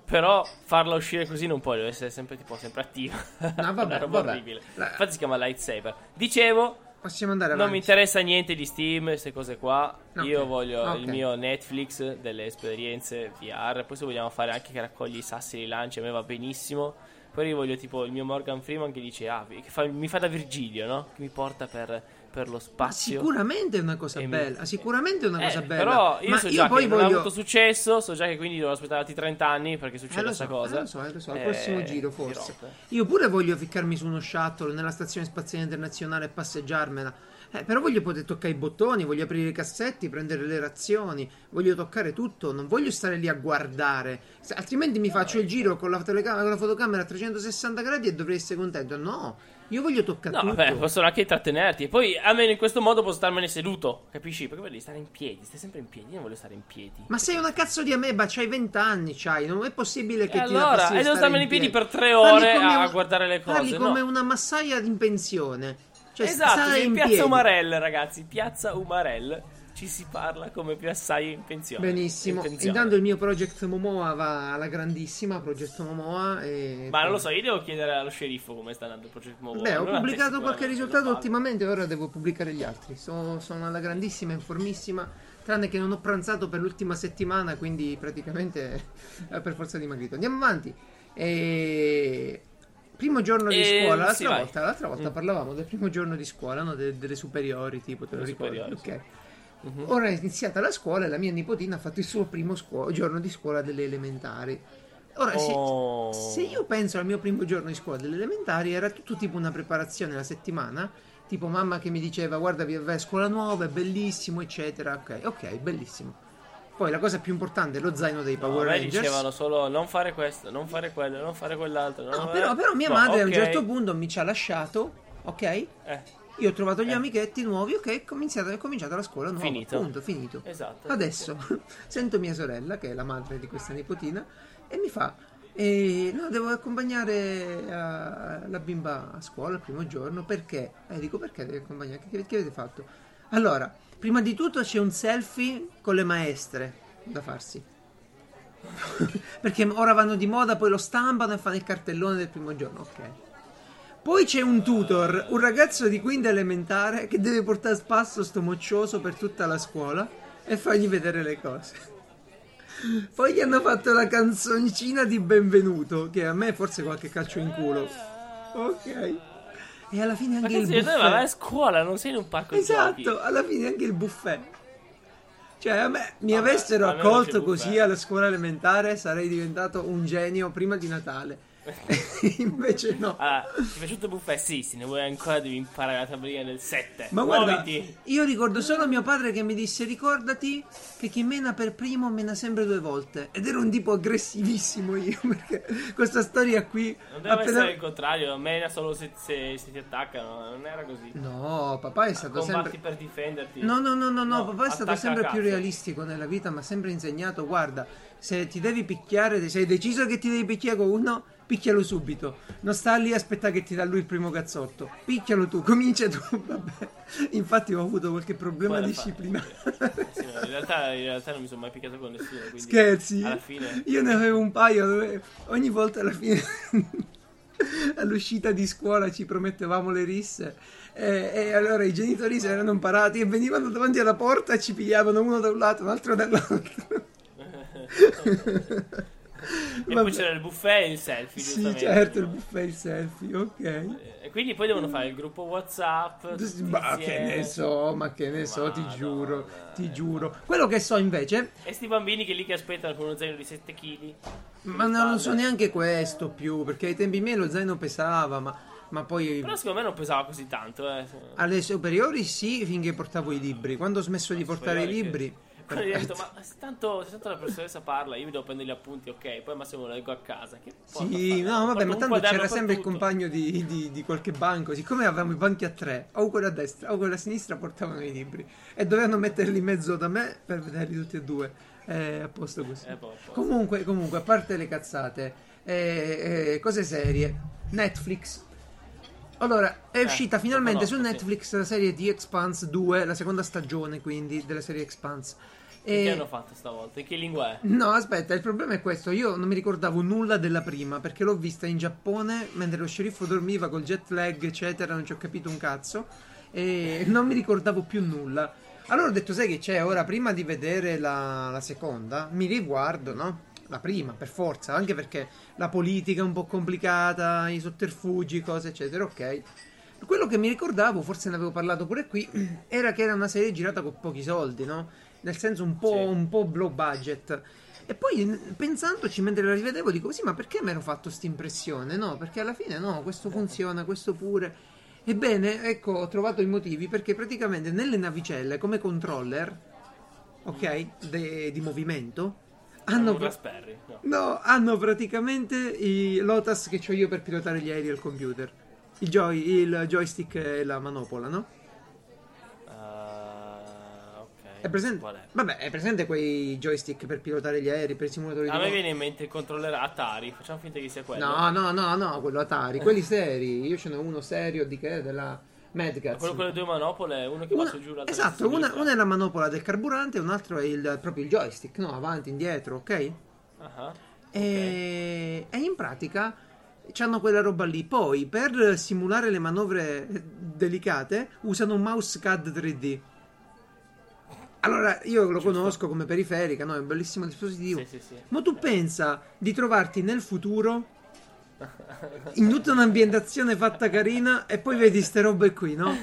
Però farla uscire così non può, deve essere sempre tipo sempre attiva. No, Una vabbè, roba vabbè. orribile. La- Infatti si chiama lightsaber. Dicevo, Possiamo andare non avanti. mi interessa niente di Steam, queste cose qua. Ok, Io voglio ok. il mio Netflix delle esperienze VR. Poi se vogliamo fare anche che raccogli i sassi e li lanci, a me va benissimo. Poi io voglio tipo il mio Morgan Freeman che dice, ah, che fa- mi fa da Virgilio, no? Che mi porta per, per lo Ma spazio. sicuramente è una cosa E mi- bella, sicuramente è una Eh, cosa bella. Però io ma so io già poi che non ha voglio avuto successo, so già che quindi devo aspettare altri 30 anni perché succede Eh, questa so, cosa. eh, lo so, eh, lo so, al Eh, prossimo giro si forse. Io pure voglio ficcarmi su uno shuttle nella stazione spaziale internazionale e passeggiarmela. Eh, però voglio poter toccare i bottoni, voglio aprire i cassetti, prendere le razioni, voglio toccare tutto, non voglio stare lì a guardare. Altrimenti mi faccio il giro con la, telecamera, con la fotocamera a 360 gradi e dovrei essere contento. No, io voglio toccare No, tutto. vabbè, possono anche intrattenerti. E poi, almeno in questo modo, posso starmene seduto. Capisci? Perché voglio stare in piedi. Stai sempre in piedi. Io non voglio stare in piedi. Ma sei una cazzo di ameba, c'hai 20 anni, c'hai, non è possibile che E ti allora, e devo stare starmene in piedi per tre Parli ore come a un- guardare le Parli cose. come no. una massaia in pensione. Cioè, esatto, in piazza piedi. Umarell, ragazzi. Piazza Umarell. Ci si parla come piazzai in pensione. Benissimo. In pensione. Intanto il mio Project Momoa va alla grandissima, Project Momoa. E... Ma non lo so, io devo chiedere allo sceriffo come sta andando il progetto nuovo. Beh, ho Non pubblicato qualche risultato ultimamente, ora devo pubblicare gli altri. So- sono alla grandissima, informissima. Tranne che non ho pranzato per l'ultima settimana, quindi praticamente per forza dimagrito. Andiamo avanti. E... Primo giorno di Eh, scuola, l'altra volta, l'altra volta Mm. parlavamo del primo giorno di scuola, no? De- delle superiori, tipo, te lo ricordi? superiori, Mhm. Ora è iniziata la scuola e la mia nipotina ha fatto il suo primo scuo- giorno di scuola delle elementari. Ora, se- Oh. se, io penso al mio primo giorno di scuola delle elementari, era tutto tipo una preparazione la settimana. Tipo mamma che mi diceva guarda vi- vai a scuola nuova, è bellissimo, eccetera. Ok, ok, bellissimo. Poi la cosa più importante è lo zaino dei No, Power me Rangers. dicevano solo non fare questo, non fare quello, non fare quell'altro. non No, fare- però, però mia No, madre a un certo punto mi ci ha lasciato, ok? Eh, Io ho trovato gli Eh. amichetti nuovi, ok? È cominciata, è cominciata la scuola nuova. Finito. Punto, finito. esatto. Adesso sento mia sorella, che è la madre di questa nipotina, e mi fa: eh, No, devo accompagnare eh, la bimba a scuola il primo giorno perché? E dico: Perché devi accompagnare? Che, che avete fatto? Allora, prima di tutto c'è un selfie con le maestre da farsi. perché ora vanno di moda, poi lo stampano e fanno il cartellone del primo giorno, ok. Poi c'è un tutor, un ragazzo di quinta elementare che deve portare a spasso sto moccioso per tutta la scuola e fargli vedere le cose. Poi gli hanno fatto la canzoncina di benvenuto, che a me forse qualche calcio in culo. Ok. E alla fine Ma anche che il sei? Dove vai a buffet. scuola? Non sei in un parco Esatto, giochi. alla fine anche il buffet. Cioè, a me mi Vabbè, avessero accolto buffet. così alla scuola elementare sarei diventato un genio prima di Natale. Invece no. Allora, ti è piaciuto il buffet? Sì, se ne vuoi ancora devi imparare la tabellina del 7. Ma guarda, Muoviti. io ricordo solo mio padre che mi disse: Ricordati che chi mena per primo mena sempre due volte. Ed ero un tipo aggressivissimo io. Perché questa storia qui. Non deve appena- essere il contrario, mena solo se, se- se ti attaccano, non era così. No, papà è stato Combatti sempre. per difenderti. No, no, no, no, no, No, papà è stato sempre più realistico nella vita, mi ha sempre insegnato, guarda, se ti devi picchiare, se hai deciso che ti devi picchiare con uno, picchialo subito. Non sta lì a aspettare che ti dà lui il primo cazzotto. Picchialo tu, comincia tu, vabbè. Infatti ho avuto qualche problema disciplinare. Sì, no, in, realtà, in realtà non mi sono mai picchiato con nessuno. Scherzi? Fine. Io ne avevo un paio dove ogni volta alla fine all'uscita di scuola ci promettevamo le risse e, e allora i genitori si erano imparati e venivano davanti alla porta e ci pigliavano uno da un lato, un altro dall'altro. E Vabbè. poi c'era il buffet e il selfie, Sì, certo, il buffet, il selfie, ok. E quindi poi devono fare il gruppo WhatsApp. Ma che ne so, ma che ne so, ti giuro, ti eh. giuro. Quello che so invece E sti bambini che lì che aspettano con uno zaino di 7 kg. Ma non lo so neanche questo più, perché ai tempi miei lo zaino pesava, ma, ma poi Però secondo me non pesava così tanto, eh. alle superiori sì, finché portavo i libri. Quando ho smesso di portare i libri... che- Quando gli ho detto, ma se tanto, se tanto la professoressa parla, io mi devo prendere gli appunti, ok, poi massimo lo leggo a casa. Che Sì, no, vabbè, ma tanto c'era sempre il tutto. compagno di, di- di qualche banco. Siccome avevamo i banchi a tre, o quello a destra o quello a sinistra, portavano i libri. E dovevano metterli in mezzo da me per vederli tutti e due. Eh, a posto così. Eh, boh, boh. Comunque, comunque, a parte le cazzate, eh, eh, cose serie. Netflix. Allora, è Eh, uscita finalmente su conosco, sì. Netflix la serie di Expanse 2, la seconda stagione quindi della serie Expanse. E che hanno fatto stavolta? In che lingua è? No, aspetta, il problema è questo. Io non mi ricordavo nulla della prima perché l'ho vista in Giappone mentre lo sceriffo dormiva col jet lag, eccetera. Non ci ho capito un cazzo. E non mi ricordavo più nulla. Allora ho detto, sai che c'è? Ora, prima di vedere la, la seconda, mi riguardo, no? La prima, per forza, anche perché la politica è un po' complicata, i sotterfugi, cose, eccetera, ok. Quello che mi ricordavo, forse ne avevo parlato pure qui, era che era una serie girata con pochi soldi, no? Nel senso un po', Sì. un po' low budget. E poi pensandoci mentre la rivedevo dico sì ma perché mi ero fatto questa impressione? No, perché alla fine no, questo funziona, questo pure. Ebbene, ecco, ho trovato i motivi perché praticamente nelle navicelle come controller, ok, de- di movimento, hanno, pra- Raspberry. No. no, hanno praticamente i Lotus che ho io per pilotare gli aerei al computer. Il, joy- il joystick e la manopola, no? Ah, ok. È presente? Qual è? Vabbè, è presente quei joystick per pilotare gli aerei, per i simulatori A di me viene in mente il controller Atari. Facciamo finta che sia quello. No, no, no, no, quello Atari, quelli seri. Io ce n'ho uno serio di che? Della Madcats. Quello con le due manopole, uno che Una- giù l'altro esatto, una, una è la manopola del carburante, un altro è il, proprio il joystick, no? Avanti, indietro, ok? Ah, E, e in pratica hanno quella roba lì. Poi per simulare le manovre delicate usano un mouse CAD 3D. Allora, io lo Giusto. conosco come periferica, no? È un bellissimo dispositivo. Sì, sì, sì. Ma tu pensa di trovarti nel futuro in tutta un'ambientazione fatta carina e poi vedi ste robe qui, no?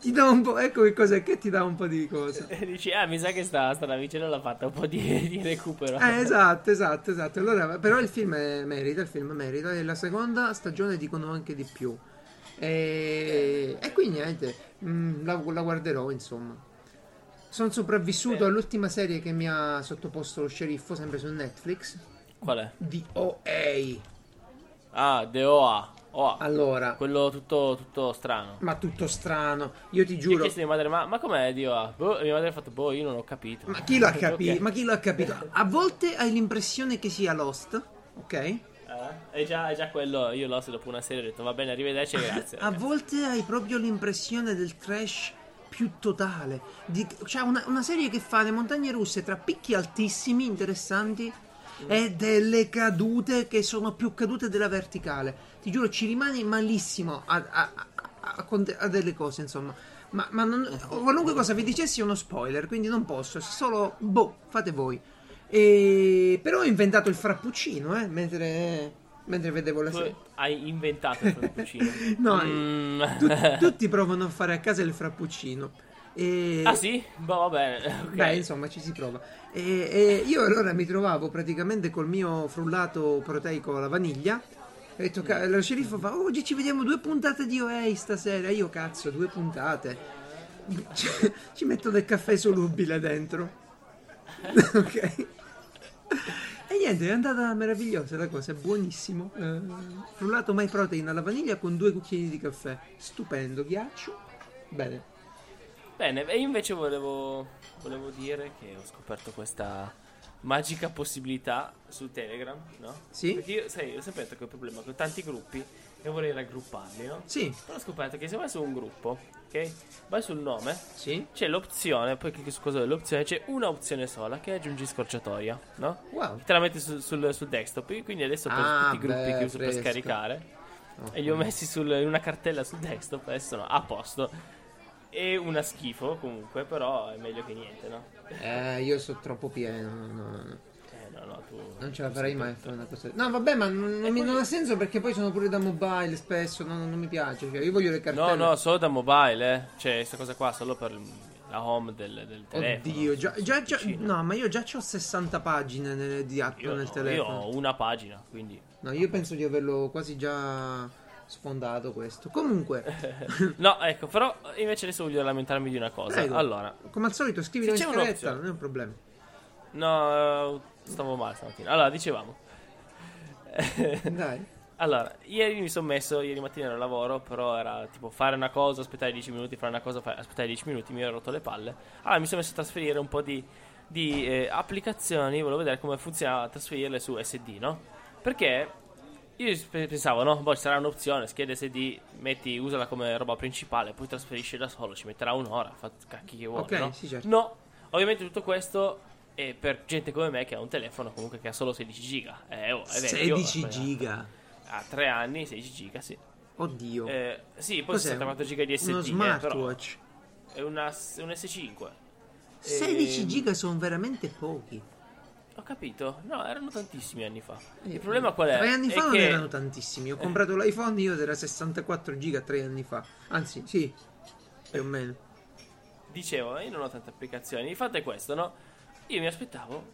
Ti dà un po', ecco che cos'è che ti dà un po' di cose. E dici, ah, mi sa che sta, sta navicella l'ha fatta un po' di, di recupero. Eh, esatto, esatto, esatto. Allora, però il film merita, il film merita e la seconda stagione dicono anche di più. E, e qui niente, mm, la, la guarderò, insomma. Sono sopravvissuto all'ultima serie che mi ha sottoposto lo sceriffo, sempre su Netflix, Qual è? di OA. Ah, The OA. OA. Allora, Quello tutto, tutto strano. ma tutto strano. Io ti Io ho giuro, chiesto a mia madre, ma, ma com'è di OA? Boh, mia madre ha fatto, boh, io non ho capito. ma chi l'ha Ok. capito? Ma chi l'ha capito? A volte hai l'impressione che sia Lost, ok? Eh? È, già, è già quello, io l'ho dopo una serie ho detto, va bene, arrivederci e grazie. A volte hai proprio l'impressione del trash più totale. Di, cioè una, una serie che fa le montagne russe tra picchi altissimi, interessanti, e delle cadute che sono più cadute della verticale. Ti giuro, ci rimani malissimo a, a- a- a delle cose, insomma. Ma, ma non- qualunque cosa vi dicessi è uno spoiler, quindi non posso. Solo, boh, fate voi. E, però ho inventato il frappuccino, eh, mentre, mentre vedevo la serie. hai inventato il frappuccino. No, Mm. tu- tutti provano a fare a casa il frappuccino. E... Ah sì? Boh, va bene. ok. Beh, insomma, ci si prova. E, e io allora mi trovavo praticamente col mio frullato proteico alla vaniglia. Ho detto, ca- lo sceriffo fa, "Oh, oggi ci vediamo due puntate di OA stasera. Io, cazzo, due puntate. Ci metto del caffè solubile dentro. ok. E niente, è andata meravigliosa la cosa, è buonissimo. Eh, frullato my protein alla vaniglia con due cucchiaini di caffè. Stupendo, ghiaccio. Bene. Bene, e io invece volevo, volevo dire che ho scoperto questa magica possibilità su Telegram, no? Sì? Perché io, sai, ho sempre detto che ho un problema con tanti gruppi e vorrei raggrupparli, no? Sì, Però ho scoperto che se vai su un gruppo, ok? Vai sul nome, sì. c'è l'opzione, poi clicchi su cosa dell'opzione, c'è una opzione sola che aggiungi scorciatoia, no? Wow. Te la metti sul, sul- sul desktop, io quindi adesso Ah, tutti i gruppi beh, che uso per scaricare Oh, e li ho messi sul- in una cartella sul desktop e sono a posto. È una schifo comunque, però è meglio che niente, no? Eh, io sono troppo pieno. no, no, no. No, tu... Non ce la farei mai a fare una cosa. No, vabbè, ma non, non mi- non ha senso perché poi sono pure da mobile spesso. Non, non mi piace. Cioè, io voglio le cartelle. No, no, solo da mobile, eh. Cioè, questa cosa qua solo per la home del, del telefono. Oddio, già, già, già- no, ma io già ho 60 pagine nel- di app Io, nel no, telefono. io ho una pagina, quindi... No, io penso di averlo quasi già sfondato questo. Comunque, No, ecco, però invece adesso voglio lamentarmi di una cosa. Prego. Allora, come al solito, in c'è scaletta, un'opzione. non è un problema. no, stavo male stamattina. Allora, dicevamo. Dai. Allora, ieri mi sono messo, ieri mattina ero al lavoro, però era tipo fare una cosa, aspettare 10 minuti, fare una cosa, fa- aspettare 10 minuti, mi ero rotto le palle. Allora mi sono messo a trasferire un po' di, di, eh, applicazioni, volevo vedere come funzionava trasferirle su SD, no? Perché io pe- pensavo, no? Poi sarà un'opzione, scheda SD, metti, usala come roba principale, poi trasferisci da solo, ci metterà un'ora, fa cacchi che vuole, Ok, no? sì, certo. No, ovviamente tutto questo è per gente come me che ha un telefono comunque che ha solo 16 giga. Eh, oh, è vecchio, 16 eh, giga. ha 3 anni, 16 giga, sì. Oddio. Eh, sì, poi Cos'è? 64 giga di SD. Uno eh, smartwatch. però è una, un S5. 16 Ehm, giga sono veramente pochi. Ho capito. No, erano tantissimi anni fa. Eh, Il problema qual è? Tre anni È fa non che- erano tantissimi. Ho comprato l'iPhone io era 64 giga tre anni fa. Anzi, sì, più o meno. Dicevo, io non ho tante applicazioni. Il fatto è questo, no? Io mi aspettavo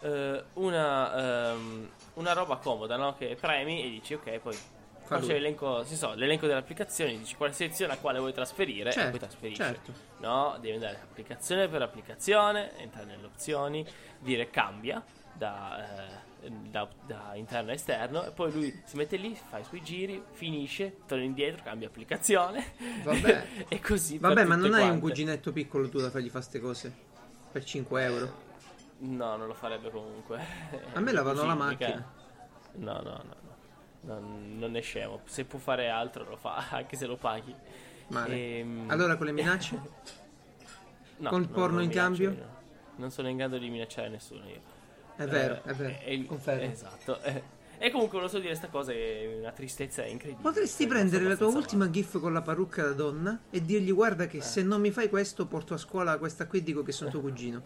eh, una, ehm, una roba comoda, no? Che premi e dici, ok, poi Fa c'è lui. l'elenco, sì, so, l'elenco delle applicazioni, dici quale seleziona a quale vuoi trasferire e Certo, poi trasferisci. certo. No, devi andare applicazione per applicazione, entrare nelle opzioni, dire cambia da, eh, da, da interno a esterno e poi lui si mette lì, fa i suoi giri, finisce, torna indietro, cambia applicazione Vabbè. e così. Vabbè, ma non hai un cuginetto piccolo tu da fargli fare queste cose? Per 5 euro? No, non lo farebbe comunque. A me lavano la macchina. No, no, no, no. Non, non è scemo. Se può fare altro lo fa, anche se lo paghi. Male. Ehm, Allora con le minacce? no, col non- porno in cambio? io. Non sono in grado di minacciare nessuno io. È vero, Eh, è vero. e il- Confermo. Esatto. eh. E comunque volevo dire questa cosa è una tristezza incredibile. Potresti Sono prendere la tua ultima gif con la parrucca da donna e dirgli guarda che se non mi fai questo porto a scuola questa qui e dico che sono tuo cugino.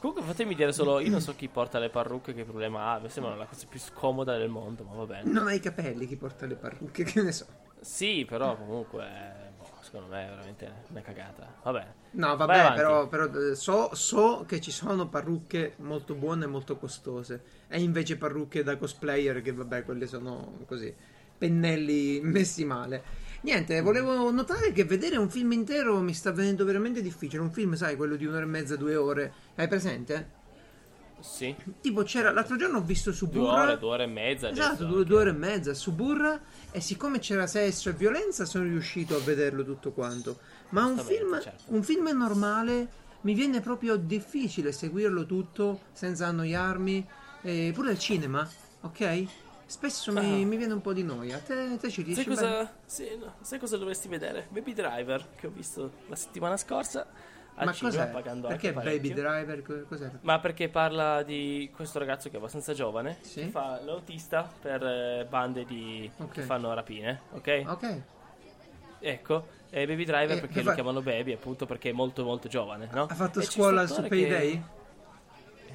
Comunque fatemi dire solo, io non so chi porta le parrucche, che problema ha, mi sembra la cosa più scomoda del mondo, ma va bene. Non hai i capelli chi porta le parrucche, che ne so. Sì, però comunque, boh, secondo me è veramente una cagata. Vabbè. No, vabbè, però, però, eh, so, so che ci sono parrucche molto buone e molto costose. E invece parrucche da cosplayer che, vabbè, quelle sono così, pennelli messi male. Niente, volevo notare che vedere un film intero mi sta venendo veramente difficile. Un film, sai, quello di un'ora e mezza, due ore. Hai presente? Sì, Tipo, c'era l'altro giorno ho visto su due ore, due ore e mezza. Esatto, due, due ore e mezza su Burra e siccome c'era sesso e violenza sono riuscito a vederlo tutto quanto. Ma un film, certo. un film normale mi viene proprio difficile seguirlo tutto senza annoiarmi, e pure al cinema, ok? Spesso mi, Ah. mi viene un po' di noia. Te, te ci riesci Sai cosa, sì, no, sai cosa dovresti vedere? Baby Driver, che ho visto la settimana scorsa al Ma cinema, cos'è? pagando Perché anche Baby parecchio. Driver? Co- Cos'è? Ma perché parla di questo ragazzo che è abbastanza giovane, Sì. che fa l'autista per eh, bande di, Ok. che fanno rapine, ok? Ok. Ecco, e Baby Driver Eh, perché che lo fa- chiamano Baby appunto perché è molto molto giovane, no? Ha fatto E scuola su attore che- Payday?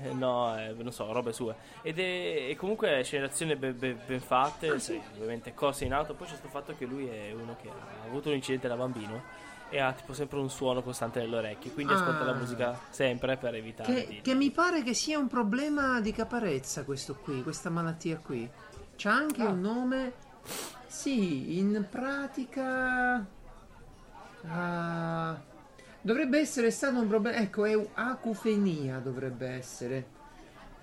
Eh, no, eh, non so, robe sue. Ed è, e comunque scenerazioni ben, ben- ben fatte, Ah, sì, ovviamente corse in auto. Poi c'è questo fatto che lui è uno che ha avuto un incidente da bambino e ha tipo sempre un suono costante nelle orecchie, quindi Ah. ascolta la musica sempre per evitare Che, di... che mi pare che sia un problema di caparezza questo qui, questa malattia qui. C'ha anche Ah. un nome. Sì, in pratica. ah, dovrebbe essere stato un problema. Ecco, è acufenia dovrebbe essere.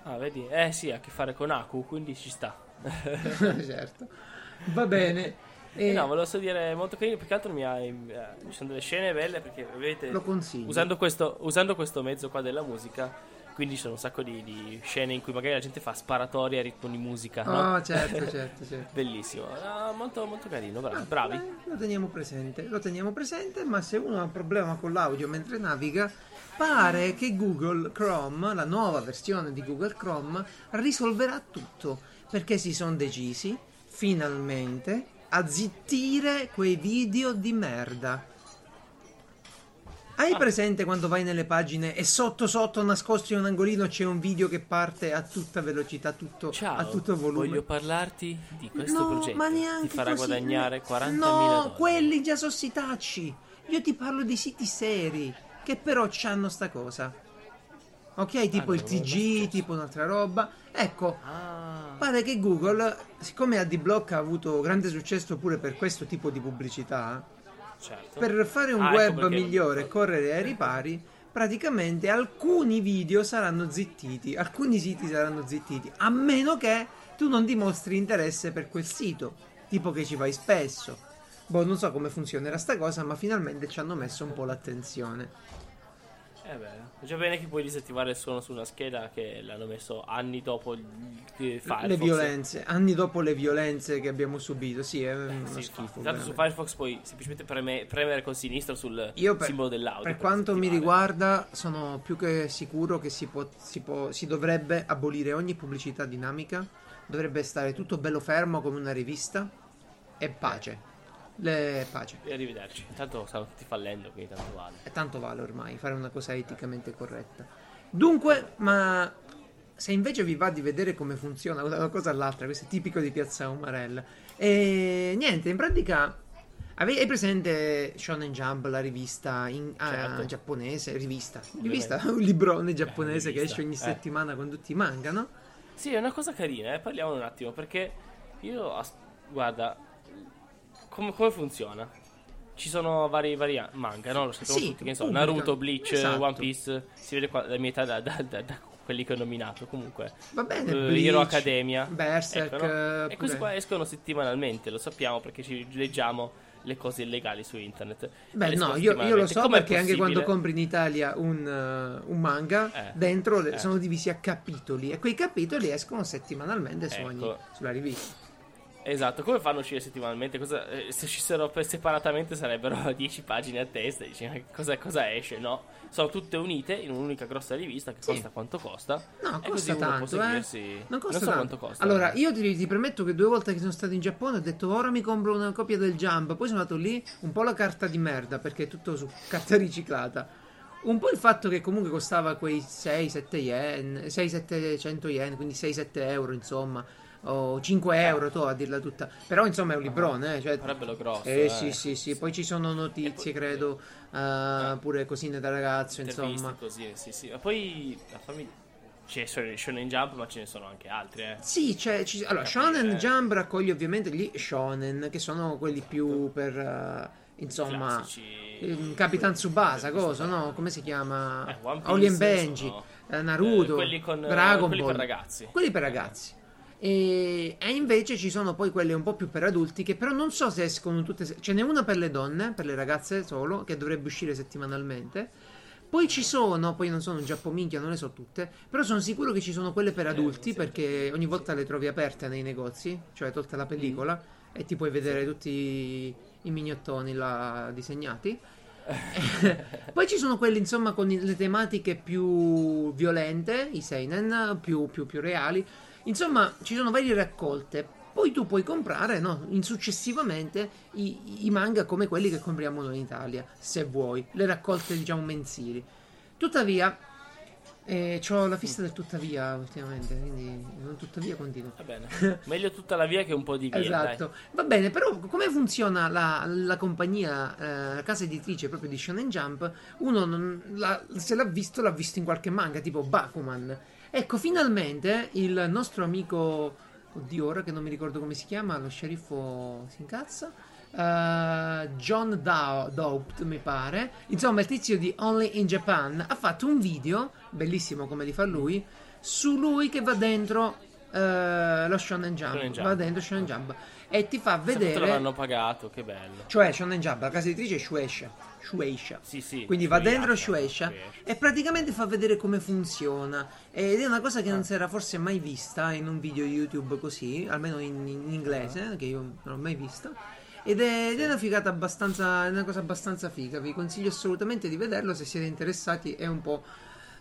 Ah, vedi? Eh sì, ha a che fare con Aku, quindi ci sta. certo. Va bene. Eh, E no, volevo solo dire molto carino, più che altro mi ha, eh, ci sono delle scene belle perché vedete, lo consiglio. usando questo, usando questo mezzo qua della musica, quindi ci sono un sacco di, di scene in cui magari la gente fa sparatorie a ritmo di musica, no? Oh, certo, certo, certo. Bellissimo, Ah, molto, molto carino, bravi. bravi. Eh, lo teniamo presente, lo teniamo presente, ma se uno ha un problema con l'audio mentre naviga, pare che Google Chrome, la nuova versione di Google Chrome, risolverà tutto, perché si sono decisi, finalmente, a zittire quei video di merda. Hai Ah. presente quando vai nelle pagine e sotto sotto nascosto in un angolino c'è un video che parte a tutta velocità, tutto, Ciao, a tutto volume? voglio parlarti di questo no, progetto. ma neanche Ti farà così. guadagnare 40.000 No, dollari. quelli già sono sitacci. Io ti parlo di siti seri che però c'hanno sta cosa. Ok, tipo Ah, il no, TG, tipo un'altra roba. Ecco, Ah, pare che Google, siccome AdBlock ha avuto grande successo pure per questo tipo di pubblicità, certo. per fare un Ah, ecco web perché- migliore e correre ai ripari, praticamente alcuni video saranno zittiti, alcuni siti saranno zittiti, a meno che tu non dimostri interesse per quel sito, tipo che ci vai spesso. Boh, non so come funzionerà sta cosa, ma finalmente ci hanno messo un po' l'attenzione. Eh beh, già bene che puoi disattivare il suono su una scheda che l'hanno messo anni dopo Firefox. Le violenze, anni dopo le violenze che abbiamo subito, sì, è uno Sì, schifo. Intanto su. Firefox puoi semplicemente preme- premere col sinistro sul Io per, simbolo dell'audio. per quanto mi riguarda, sono più che sicuro che si, può, si, può- si dovrebbe abolire ogni pubblicità dinamica. Dovrebbe stare tutto bello fermo come una rivista. E pace. Le pace. E arrivederci. Intanto stanno tutti fallendo, quindi tanto vale. E tanto vale ormai fare una cosa eticamente corretta. Dunque, ma se invece vi va di vedere come funziona una cosa all'altra, questo è tipico di Piazza Umarella. E niente, in pratica. Hai presente Shonen Jump, la rivista in, ah, Certo. giapponese? Rivista, rivista, un librone giapponese che rivista, esce ogni eh. settimana con tutti i manga, no? Sì, è una cosa carina, eh. parliamo un attimo, perché io, guarda, come, come funziona? Ci sono vari, vari manga, no? Lo sappiamo Sì, tutti, che pubblica. Naruto, Bleach, Esatto. One Piece, si vede qua la mia età da, da- da- da quelli che ho nominato, comunque. Va bene, Eh, Bleach, Hero Academia. Berserk, Ecco, no? eh, E questi pure- qua escono settimanalmente, lo sappiamo perché ci leggiamo le cose illegali su internet. Beh, no, io, io lo so Com'è perché anche quando compri in Italia un, eh, un manga, Eh, dentro eh. sono divisi a capitoli e quei capitoli escono settimanalmente su Ecco. ogni, sulla rivista. Esatto, come fanno a uscire settimanalmente? Cosa- eh, se uscissero separatamente sarebbero 10 pagine a testa. Dici, ma cosa, cosa esce? No, sono tutte unite in un'unica grossa rivista che Sì. costa quanto costa. No, costa tanto, eh. seguirsi- Non costa so tanto. quanto costa. allora, eh. io ti, ti premetto che due volte che sono stato in Giappone ho detto ora mi compro una copia del Jump, poi sono andato lì, un po' la carta di merda perché è tutto su carta riciclata. un po' il fatto che comunque costava quei 6-7 yen, 6-700 yen, quindi 6-7 euro insomma, o 5 euro, tu a dirla tutta. Però insomma è un librone, eh, cioè, bello grosso. eh eh. sì sì sì, poi ci sono notizie poi- credo, eh, pure cosine da ragazzo insomma. così, sì, sì. Ma poi la famiglia. C'è Shonen Jump, ma ce ne sono anche altri, eh. Sì, c'è, ci- allora, Capire, Shonen eh. Jump raccoglie ovviamente gli shonen, che sono quelli più per, eh, insomma, Classici. eh, Capitan Tsubasa, cosa, no? Come si chiama? Eh, Oli Benji, eh, Naruto, eh, quelli con- Dragon quelli Ball. per ragazzi. Quelli per ragazzi. E, e invece ci sono poi quelle un po' più per adulti, che però non so se escono tutte... Ce n'è una per le donne, per le ragazze solo, che dovrebbe uscire settimanalmente. Poi ci sono, poi non sono un giappominchia, non le so tutte, però sono sicuro che ci sono quelle per adulti sì. perché ogni volta le trovi aperte nei negozi, cioè tolta la pellicola, e ti puoi vedere tutti i mignottoni là disegnati. Poi ci sono quelli, insomma, con le tematiche più violente, i seinen, più, più, più reali. Insomma, ci sono varie raccolte. Poi tu puoi comprare, no, in successivamente i, i manga come quelli che compriamo noi in Italia, se vuoi, le raccolte, diciamo, mensili. Tuttavia, eh, ho la fissa del tuttavia ultimamente, quindi non tuttavia continuo. Va bene. Meglio tutta la via che un po' di via. Esatto, va bene, però come funziona la, la compagnia, eh, la casa editrice proprio di Shonen Jump? Uno non- la- se l'ha visto, l'ha visto in qualche manga, tipo Bakuman. Ecco, finalmente il nostro amico, oddio, ora che non mi ricordo come si chiama, lo sceriffo si incazza. eh, John Dow- Doubt, mi pare. Insomma, il tizio di Only in Japan ha fatto un video, bellissimo come li fa lui, su lui che va dentro eh, lo Shonen Jump. Shonen Jump. Va dentro Shonen Jump e ti fa Vedere... vedere. l'hanno pagato, che bello. Cioè, Shonen Jump, la casa editrice è Shueisha. Shueisha. Sì, sì. Quindi va dentro Shueisha Shueisha. e praticamente fa vedere come funziona. Ed è una cosa che Ah. non si era forse mai vista in un video YouTube così, almeno in, in inglese, Ah. che io non ho mai vista. Ed è, ed è una figata abbastanza, è una cosa abbastanza figa. Vi consiglio assolutamente di vederlo se siete interessati. È un po'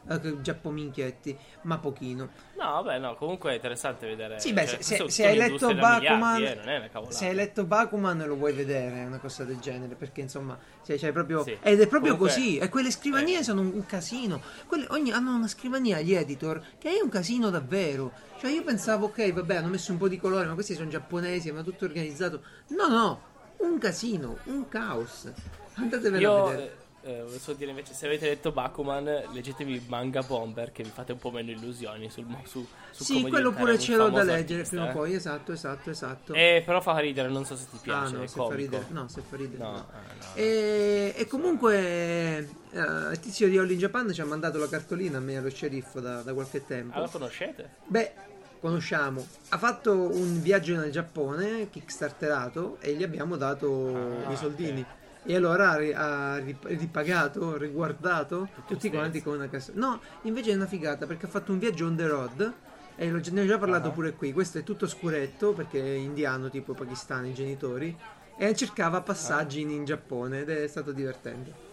eh, giappominchietti, ma pochino. No, vabbè, no, comunque è interessante vedere. Sì, beh, cioè, se, se- se hai letto Bakuman, miliardi, eh, se hai letto Bakuman lo vuoi vedere, una cosa del genere, perché insomma, cioè, c'hai proprio Sì. ed è proprio Comunque- così, e quelle scrivanie eh. sono un, un casino. Quelle- ogni- hanno una scrivania gli editor che è un casino davvero. Cioè io pensavo, ok, vabbè, hanno messo un po' di colore, ma questi sono giapponesi, ma tutto organizzato. No, no, un casino, un caos. Andatevelo a Io vedere. Eh, eh, solo dire invece, se avete letto Bakuman, leggetevi Manga Bomber, che vi fate un po' meno illusioni sul, su, su Sì, quello pure ce l'ho da leggere artista, prima o eh. poi, esatto, esatto, esatto. Eh, però fa ridere, non so se ti ah, piace. no, è se fa ridere. No, se fa ridere. No, no. eh, no. E, e comunque eh, il tizio di All in Japan ci ha mandato la cartolina a me allo sceriffo da, da qualche tempo. Ah, lo conoscete? Beh, conosciamo. Ha fatto un viaggio nel Giappone, kickstarterato, e gli abbiamo dato Ah, i soldini. ok. E allora ha ri- ha rip- ripagato, riguardato tutti quanti con una cassa. No, invece è una figata perché ha fatto un viaggio on the road. E ne ho già parlato Ah. pure qui. Questo è tutto scuretto perché è indiano, tipo pakistano, i genitori. E cercava passaggi in, in Giappone ed è stato divertente.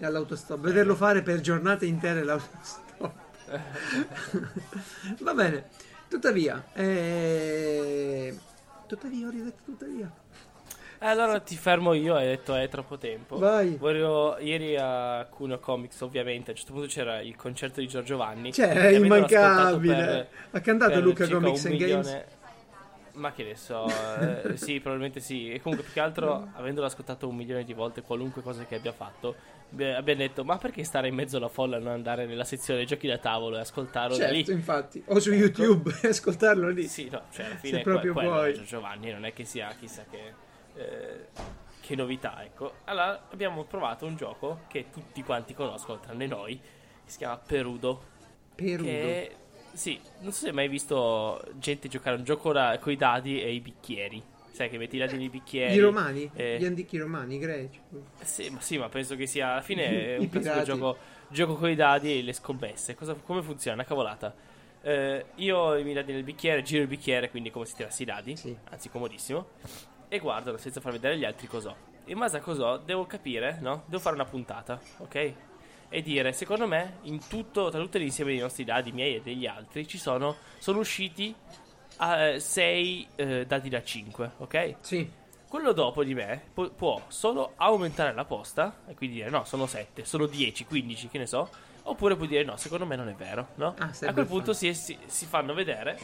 All'autostop. Vederlo fare per giornate intere l'autostop. Va bene. Tuttavia, eh... tuttavia, ho ridetto tuttavia. Eh, allora ti fermo io, hai detto è troppo tempo. Vai. Volevo, ieri a Cuno Comics, ovviamente, a un certo punto c'era il concerto di Giorgio Vanni. Cioè, è immancabile. per- ha cantato Luca Comics and Games. milione- Ma che ne so, eh, sì, probabilmente sì. E comunque, più che altro, avendolo ascoltato un milione di volte, qualunque cosa che abbia fatto, abbi- abbiamo detto: Ma perché stare in mezzo alla folla e non andare nella sezione giochi da tavolo e ascoltarlo da lì? Certo, infatti. O su YouTube e ascoltarlo lì. Sì, no, cioè alla fine Se proprio que- quello vuoi. è Giorgio Vanni, non è che sia chissà che, eh, che novità, ecco. Allora abbiamo provato un gioco che tutti quanti conoscono, tranne noi, che si chiama Perudo. Perudo. Che, sì, non so se hai mai visto gente giocare un gioco con i dadi e i bicchieri. Sai che metti i dadi nei bicchieri. I romani? eh, Gli antichi romani, i greci. sì, ma, sì, ma penso che sia alla fine è un classico gioco, gioco con i dadi e le scommesse. Cosa- come funziona? Una cavolata. Eh, io i miei dadi nel bicchiere, giro il bicchiere, quindi come se tirassi i dadi, Sì. anzi comodissimo, e guardo senza far vedere agli altri cos'ho. In base a cos'ho devo capire, no? Devo fare una puntata, ok? E dire, secondo me, in tutto, tra tutto l'insieme dei nostri dadi, miei e degli altri, ci sono, sono usciti 6 dadi da 5, ok? Sì. quello dopo di me pu- può solo aumentare la posta e quindi dire no, sono 7, sono 10, 15, che ne so. Oppure può dire no, secondo me non è vero, no? Ah, a quel punto si, si- si fanno vedere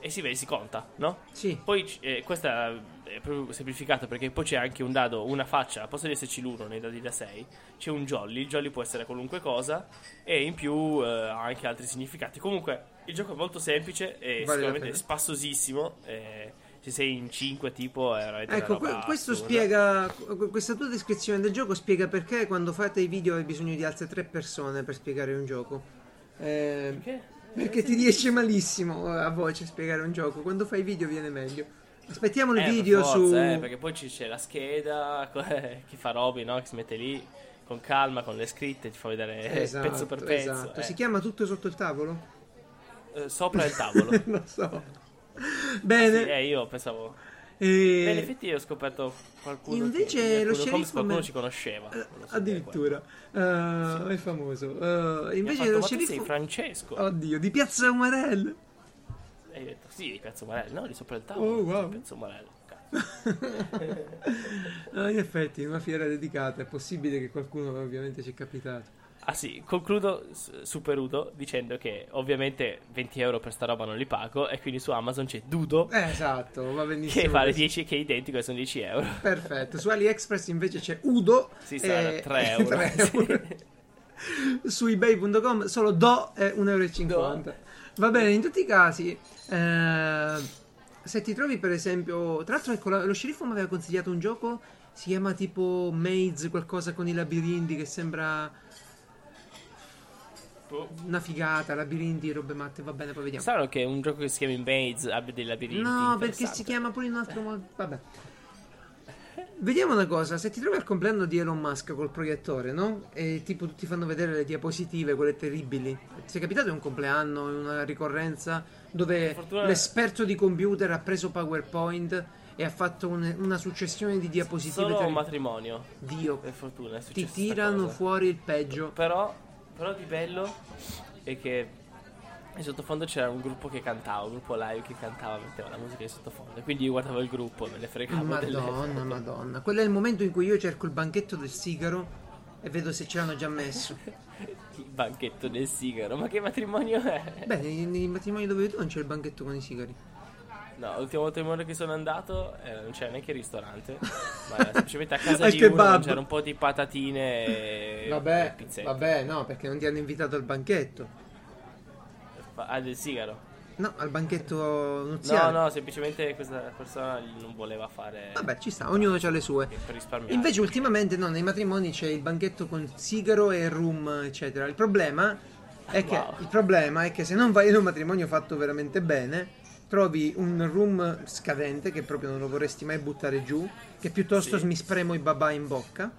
e si vede, si conta, no? Sì. Poi eh, questa è proprio semplificato perché poi c'è anche un dado, una faccia, al posto di esserci l'uno nei dadi da 6, c'è un jolly, il jolly può essere qualunque cosa e in più eh, ha anche altri significati. Comunque il gioco è molto semplice e Vale sicuramente spassosissimo. e se sei in 5 tipo è veramente Ecco, que- questo assurda. spiega. Questa tua descrizione del gioco spiega perché quando fate i video hai bisogno di altre tre persone per spiegare un gioco. Eh, Perché? Perché ti riesce malissimo a voce spiegare un gioco. Quando fai video viene meglio. Aspettiamo il Eh, video forza, su. eh, perché poi c'è la scheda che fa Roby, no? Che si mette lì con calma, con le scritte, ti fa vedere eh, Esatto, pezzo per pezzo. esatto. eh. Si chiama tutto sotto il tavolo? Eh, sopra il tavolo. Lo so. Sì, Bene. eh, io pensavo. E- Beh, in effetti ho scoperto qualcuno. Invece che, lo sceriffo qualcuno me- ci conosceva. Eh, Addirittura. Eh, È famoso. Ha invece fatto, lo "Ma tu sei sceriffo. Francesco. Oddio, di Piazza Umarell. E hai detto, sì, di Piazza Umarello. No, di sopra il tavolo. Oh, wow. Di Piazza Umarello. Cazzo. Ah, in effetti, una fiera dedicata. È possibile che qualcuno ovviamente ci è capitato. Ah sì, concludo s- super Udo dicendo che ovviamente 20 euro per sta roba non li pago e quindi su Amazon c'è Dudo Eh, esatto, va benissimo. che vale così. 10 che è identico e sono 10 euro. Perfetto. Su AliExpress invece c'è Udo. Sì, sarà e- 3 euro. 3 euro. Su ebay.com solo Do è 1,50 euro. Va bene, in tutti i casi. eh, se ti trovi per esempio. Tra l'altro, ecco, lo sceriffo mi aveva consigliato un gioco. Si chiama tipo Maze, qualcosa con i labirinti che sembra Boh. una figata. Labirinti, robe matte. Va bene, poi vediamo. Strano che un gioco che si chiami Maze abbia dei labirinti. No, perché si chiama pure in un altro modo. Vabbè. Vediamo una cosa, se ti trovi al compleanno di Elon Musk col proiettore, no? E tipo tutti fanno vedere le diapositive, quelle terribili. Ti è capitato un compleanno, una ricorrenza dove fortuna- l'esperto di computer ha preso PowerPoint e ha fatto un- una successione di diapositive Solo un terribili? matrimonio. Dio, Per fortuna è ti successo sta tirano fuori il peggio. Però, però di bello è che in sottofondo c'era un gruppo che cantava, un gruppo live che cantava, metteva la musica in sottofondo. Quindi io guardavo il gruppo e me ne fregavo delle Madonna, foto. madonna. Quello è il momento in cui io cerco il banchetto del sigaro e vedo se ce l'hanno già messo. Il banchetto del sigaro, ma che matrimonio è? Beh, nei, nei matrimoni dove tu non c'è il banchetto con i sigari. No, l'ultimo matrimonio che sono andato eh, non c'era neanche il ristorante, ma era semplicemente a casa Al di uno kebab. mangiare un po' di patatine e e Vabbè, pizzette. vabbè, no, perché non ti hanno invitato al banchetto. Fa- Ah, del sigaro. No, al banchetto No, nuziale. no, semplicemente questa persona non voleva fare Vabbè, ci sta, ognuno ha le sue. per risparmiare. Invece ultimamente no, nei matrimoni c'è il banchetto con sigaro e rum, eccetera. Il problema è che, Wow. il problema è che se non vai in un matrimonio fatto veramente bene, trovi un rum scadente che proprio non lo vorresti mai buttare giù, che piuttosto Sì. mi spremo i babà in bocca.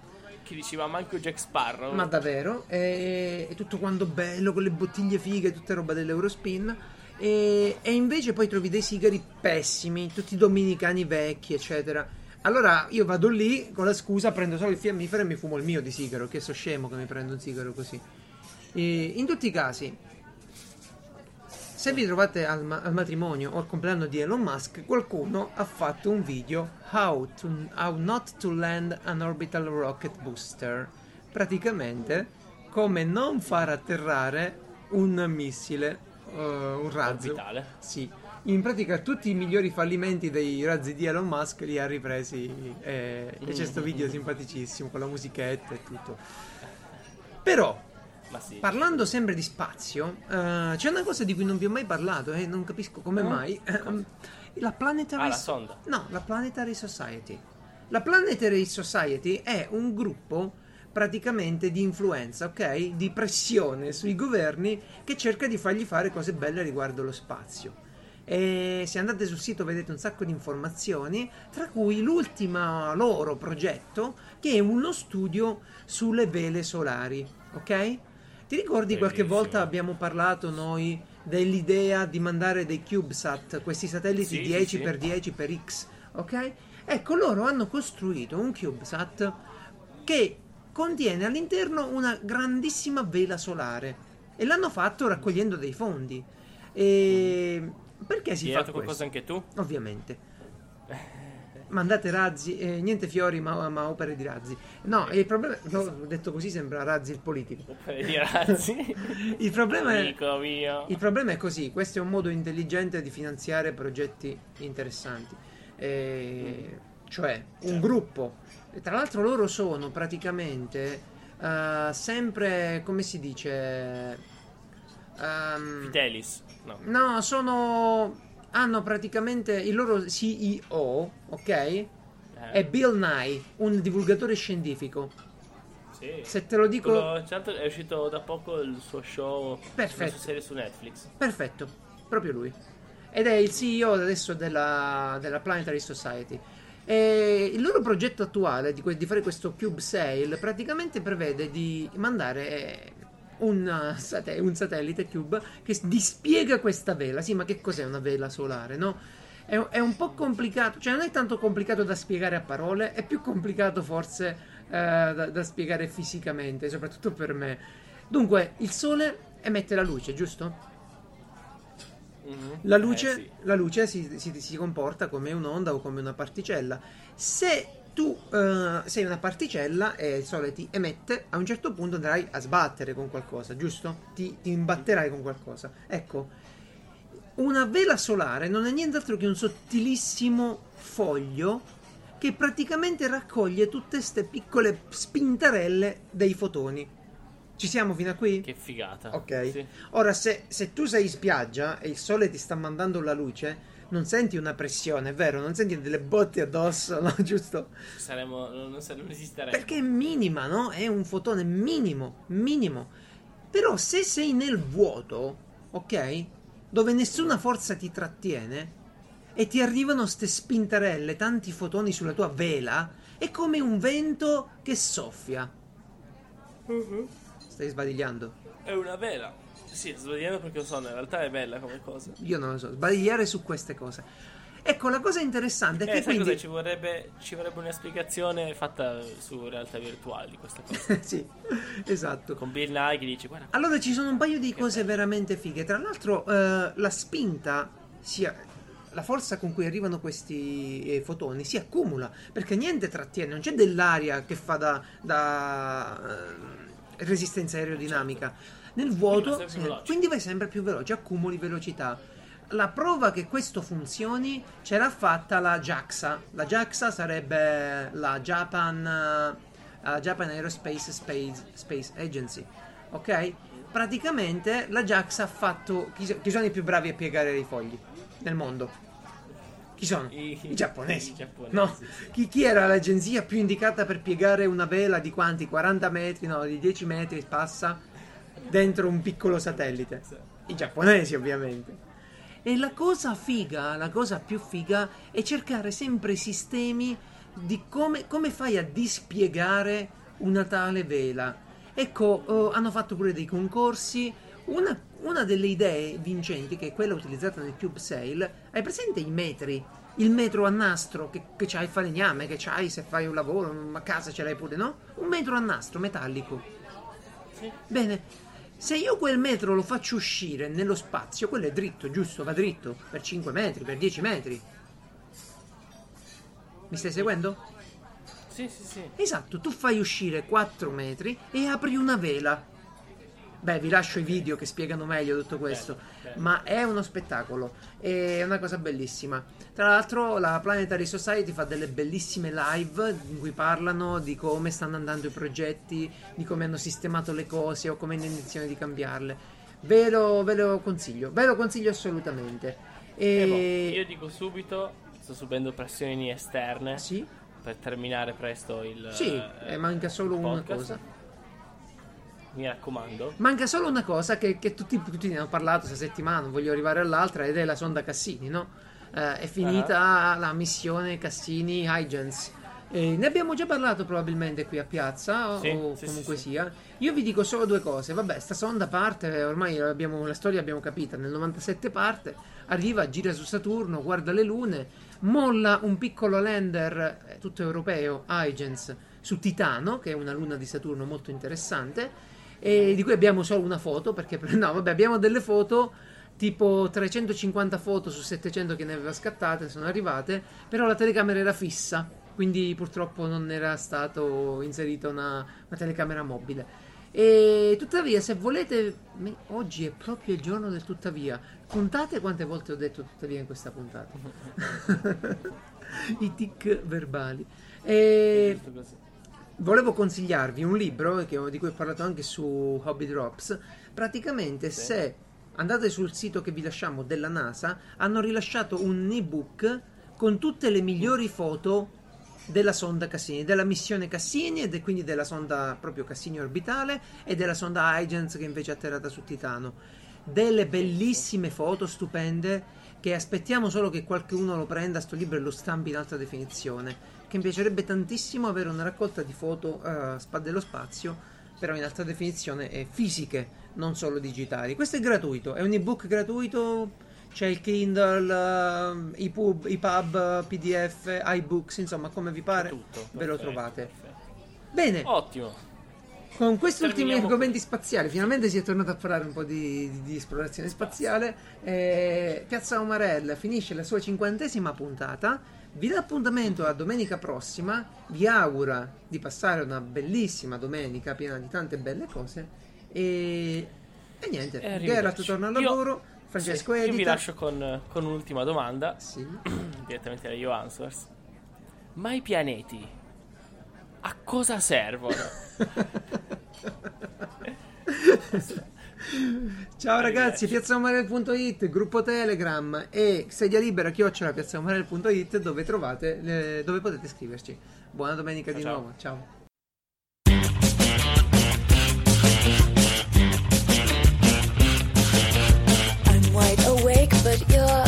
Chi diceva manco Jack Sparrow. Ma davvero, è, è tutto quanto bello con le bottiglie fighe, tutta roba dell'Eurospin. E, e invece poi trovi dei sigari pessimi, tutti dominicani vecchi, eccetera. Allora io vado lì con la scusa, prendo solo il fiammifero e mi fumo il mio di sigaro, che so scemo che mi prendo un sigaro così. E in tutti i casi, se vi trovate al, ma- al matrimonio o al compleanno di Elon Musk, qualcuno ha fatto un video How, to- how not to land an orbital rocket booster. Praticamente come non far atterrare un missile, eh, un razzo. Orbitale. Sì. In pratica tutti i migliori fallimenti dei razzi di Elon Musk li ha ripresi eh, e c'è questo video simpaticissimo con la musichetta e tutto. Però sì. Parlando sempre di spazio, eh, c'è una cosa di cui non vi ho mai parlato e non capisco come No? mai. Ehm, la Planetary Ah, la So- sonda. No, la Planetary Society. La Planetary Society è un gruppo praticamente di influenza, ok? Di pressione sui governi che cerca di fargli fare cose belle riguardo lo spazio. E se andate sul sito vedete un sacco di informazioni, tra cui l'ultimo loro progetto che è uno studio sulle vele solari, ok? Ti ricordi qualche Bellissimo. volta abbiamo parlato noi dell'idea di mandare dei CubeSat, questi satelliti Sì, 10 sì, per 10 per X, ok? Ecco, loro hanno costruito un CubeSat che contiene all'interno una grandissima vela solare e l'hanno fatto raccogliendo dei fondi. E perché si Hai fa questo? qualcosa anche tu? Ovviamente. mandate razzi, eh, niente fiori ma, ma opere di razzi. No, il problema, no, detto così sembra razzi il politico. Opere di razzi. il, problema è, il problema è così, questo è un modo intelligente di finanziare progetti interessanti. Eh, cioè, un Certo. gruppo, tra l'altro loro sono praticamente eh, sempre, come si dice... ehm, Fidelis. No. No, sono. Hanno praticamente il loro CEO, ok? Eh, È Bill Nye, un divulgatore scientifico. sì. Se te lo dico. Quello- certo, è uscito da poco il suo show. Perfetto. Sua serie su Netflix. Perfetto, proprio lui. Ed è il CEO adesso della, della Planetary Society. E il loro progetto attuale di, que- di fare questo Cube Sail praticamente prevede di mandare un, uh, sate- un satellite Cube che dispiega questa vela. Sì, ma che cos'è una vela solare, no? È, è un po' complicato, cioè non è tanto complicato da spiegare a parole, è più complicato forse eh, da, da spiegare fisicamente, soprattutto per me. Dunque, il Sole emette la luce, giusto? Mhm. La luce, Eh, sì. la luce si, si- si comporta come un'onda o come una particella. Se tu eh, sei una particella e il sole ti emette, a un certo punto andrai a sbattere con qualcosa, giusto? Ti, ti imbatterai con qualcosa. Ecco, una vela solare non è nient'altro che un sottilissimo foglio che praticamente raccoglie tutte queste piccole spintarelle dei fotoni. Ci siamo fino a qui? Che figata. Ok. Sì. Ora, se, se tu sei in spiaggia e il sole ti sta mandando la luce, non senti una pressione, è vero? Non senti delle botte addosso, no? Giusto? Saremmo, non, non, sa- non. Perché è minima, no? È un fotone minimo, minimo. Però se sei nel vuoto, ok? Dove nessuna forza ti trattiene e ti arrivano ste spintarelle, tanti fotoni sulla tua vela, è come un vento che soffia. Stai sbadigliando? È una vela. Sì, dicendo perché lo so, in realtà è bella come cosa. Io non lo so, sbagliare su queste cose. Ecco, la cosa interessante è Eh, che quindi... cosa? Ci vorrebbe, ci vorrebbe una spiegazione fatta su realtà virtuali di questa cosa. sì, esatto. Con Bill Nye che dice, guarda, Allora ci sono un paio di cose bello. veramente fighe. Tra l'altro, eh, la spinta, sia, la forza con cui arrivano questi eh, fotoni si accumula perché niente trattiene, non c'è dell'aria che fa da, da, eh, resistenza aerodinamica. Nel vuoto, vai sì, veloce. quindi vai sempre più veloce, accumuli velocità. La prova che questo funzioni c'era fatta la JAXA. La JAXA sarebbe la Japan, eh, Japan Aerospace Space, Space Agency. Ok? Praticamente la JAXA ha fatto. Chi, chi sono i più bravi a piegare i fogli nel mondo? Chi sono? I- I giapponesi. i giapponesi, No? sì. Chi, chi era l'agenzia più indicata per piegare una vela di quanti? 40 metri? No, di 10 metri passa dentro un piccolo satellite. I giapponesi, ovviamente. E la cosa figa, la cosa più figa è cercare sempre sistemi di come, come fai a dispiegare una tale vela. Ecco, eh, hanno fatto pure dei concorsi. Una, una delle idee vincenti, che è quella utilizzata nel Cube Sail, hai presente i metri? Il metro a nastro che, che c'hai il falegname, che c'hai se fai un lavoro, a casa ce l'hai pure, no? Un metro a nastro metallico. Sì. Bene, se io quel metro lo faccio uscire nello spazio, quello è dritto, giusto? Va dritto per 5 metri, per 10 metri. Mi stai seguendo? Sì, sì, sì. Esatto, tu fai uscire 4 metri e apri una vela. Beh, vi lascio i video che spiegano meglio tutto questo. Bello, bello. Ma è uno spettacolo, è una cosa bellissima. Tra l'altro, la Planetary Society fa delle bellissime live in cui parlano di come stanno andando i progetti, di come hanno sistemato le cose o come hanno intenzione di cambiarle. Ve lo, ve lo consiglio, ve lo consiglio assolutamente. E boh, E... io dico subito, sto subendo pressioni esterne Sì, per terminare presto il sì, eh, eh, manca solo il una cosa. Mi raccomando. Manca solo una cosa che, che tutti, tutti ne hanno parlato questa settimana, non voglio arrivare all'altra, ed è la sonda Cassini, no? Eh, è finita la missione Cassini Huygens. Eh, ne abbiamo già parlato probabilmente qui a piazza, o- Sì, o sì, comunque sì, sia. Io vi dico solo due cose. Vabbè, sta sonda parte, ormai abbiamo- la storia l'abbiamo capita. Nel 97 parte, arriva, gira su Saturno, guarda le lune, molla un piccolo lander eh, tutto europeo, Huygens, su Titano, che è una luna di Saturno molto interessante. E di cui abbiamo solo una foto, perché no, vabbè, abbiamo delle foto tipo 350 foto su 700 che ne aveva scattate sono arrivate, però la telecamera era fissa, quindi purtroppo non era stato inserita una, una telecamera mobile. E tuttavia, se volete, oggi è proprio il giorno del tuttavia. Contate quante volte ho detto tuttavia in questa puntata. I tic verbali. E. volevo consigliarvi un libro che di cui ho parlato anche su Hobby Drops. Praticamente, Sì. se andate sul sito che vi lasciamo della NASA, hanno rilasciato un ebook con tutte le migliori foto della sonda Cassini, della missione Cassini e de- quindi della sonda proprio Cassini orbitale e della sonda Huygens che invece è atterrata su Titano. Delle bellissime foto stupende che aspettiamo solo che qualcuno lo prenda sto libro e lo stampi in alta definizione. Che mi piacerebbe tantissimo avere una raccolta di foto eh, spa- dello spazio, però in alta definizione e fisiche, non solo digitali. Questo è gratuito, è un ebook gratuito. C'è il Kindle, eh, i pub, i pub, PDF, iBooks, insomma, come vi pare, Tutto. ve lo perfetto, trovate. perfetto. Bene, Ottimo. con questi ultimi argomenti spaziali, finalmente si è tornato a parlare un po' di, di- di esplorazione spaziale. Eh, Piazza Omarella finisce la sua cinquantesima puntata. Vi dà appuntamento a domenica prossima. Vi augura di passare una bellissima domenica piena di tante belle cose. E, e niente. Geralt torna al Io- lavoro. Francesco Sì, Io vi edita. lascio con, con un'ultima domanda, Sì. direttamente da Io Answers. Ma i pianeti a cosa servono? Ciao ragazzi, piazzaomarel.it, gruppo Telegram e sedia libera chiocciola piazzaomarel.it dove trovate le- dove potete scriverci. Buona domenica Ciao, di ciao. nuovo. Ciao. I'm wide awake, but you're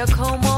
your coma.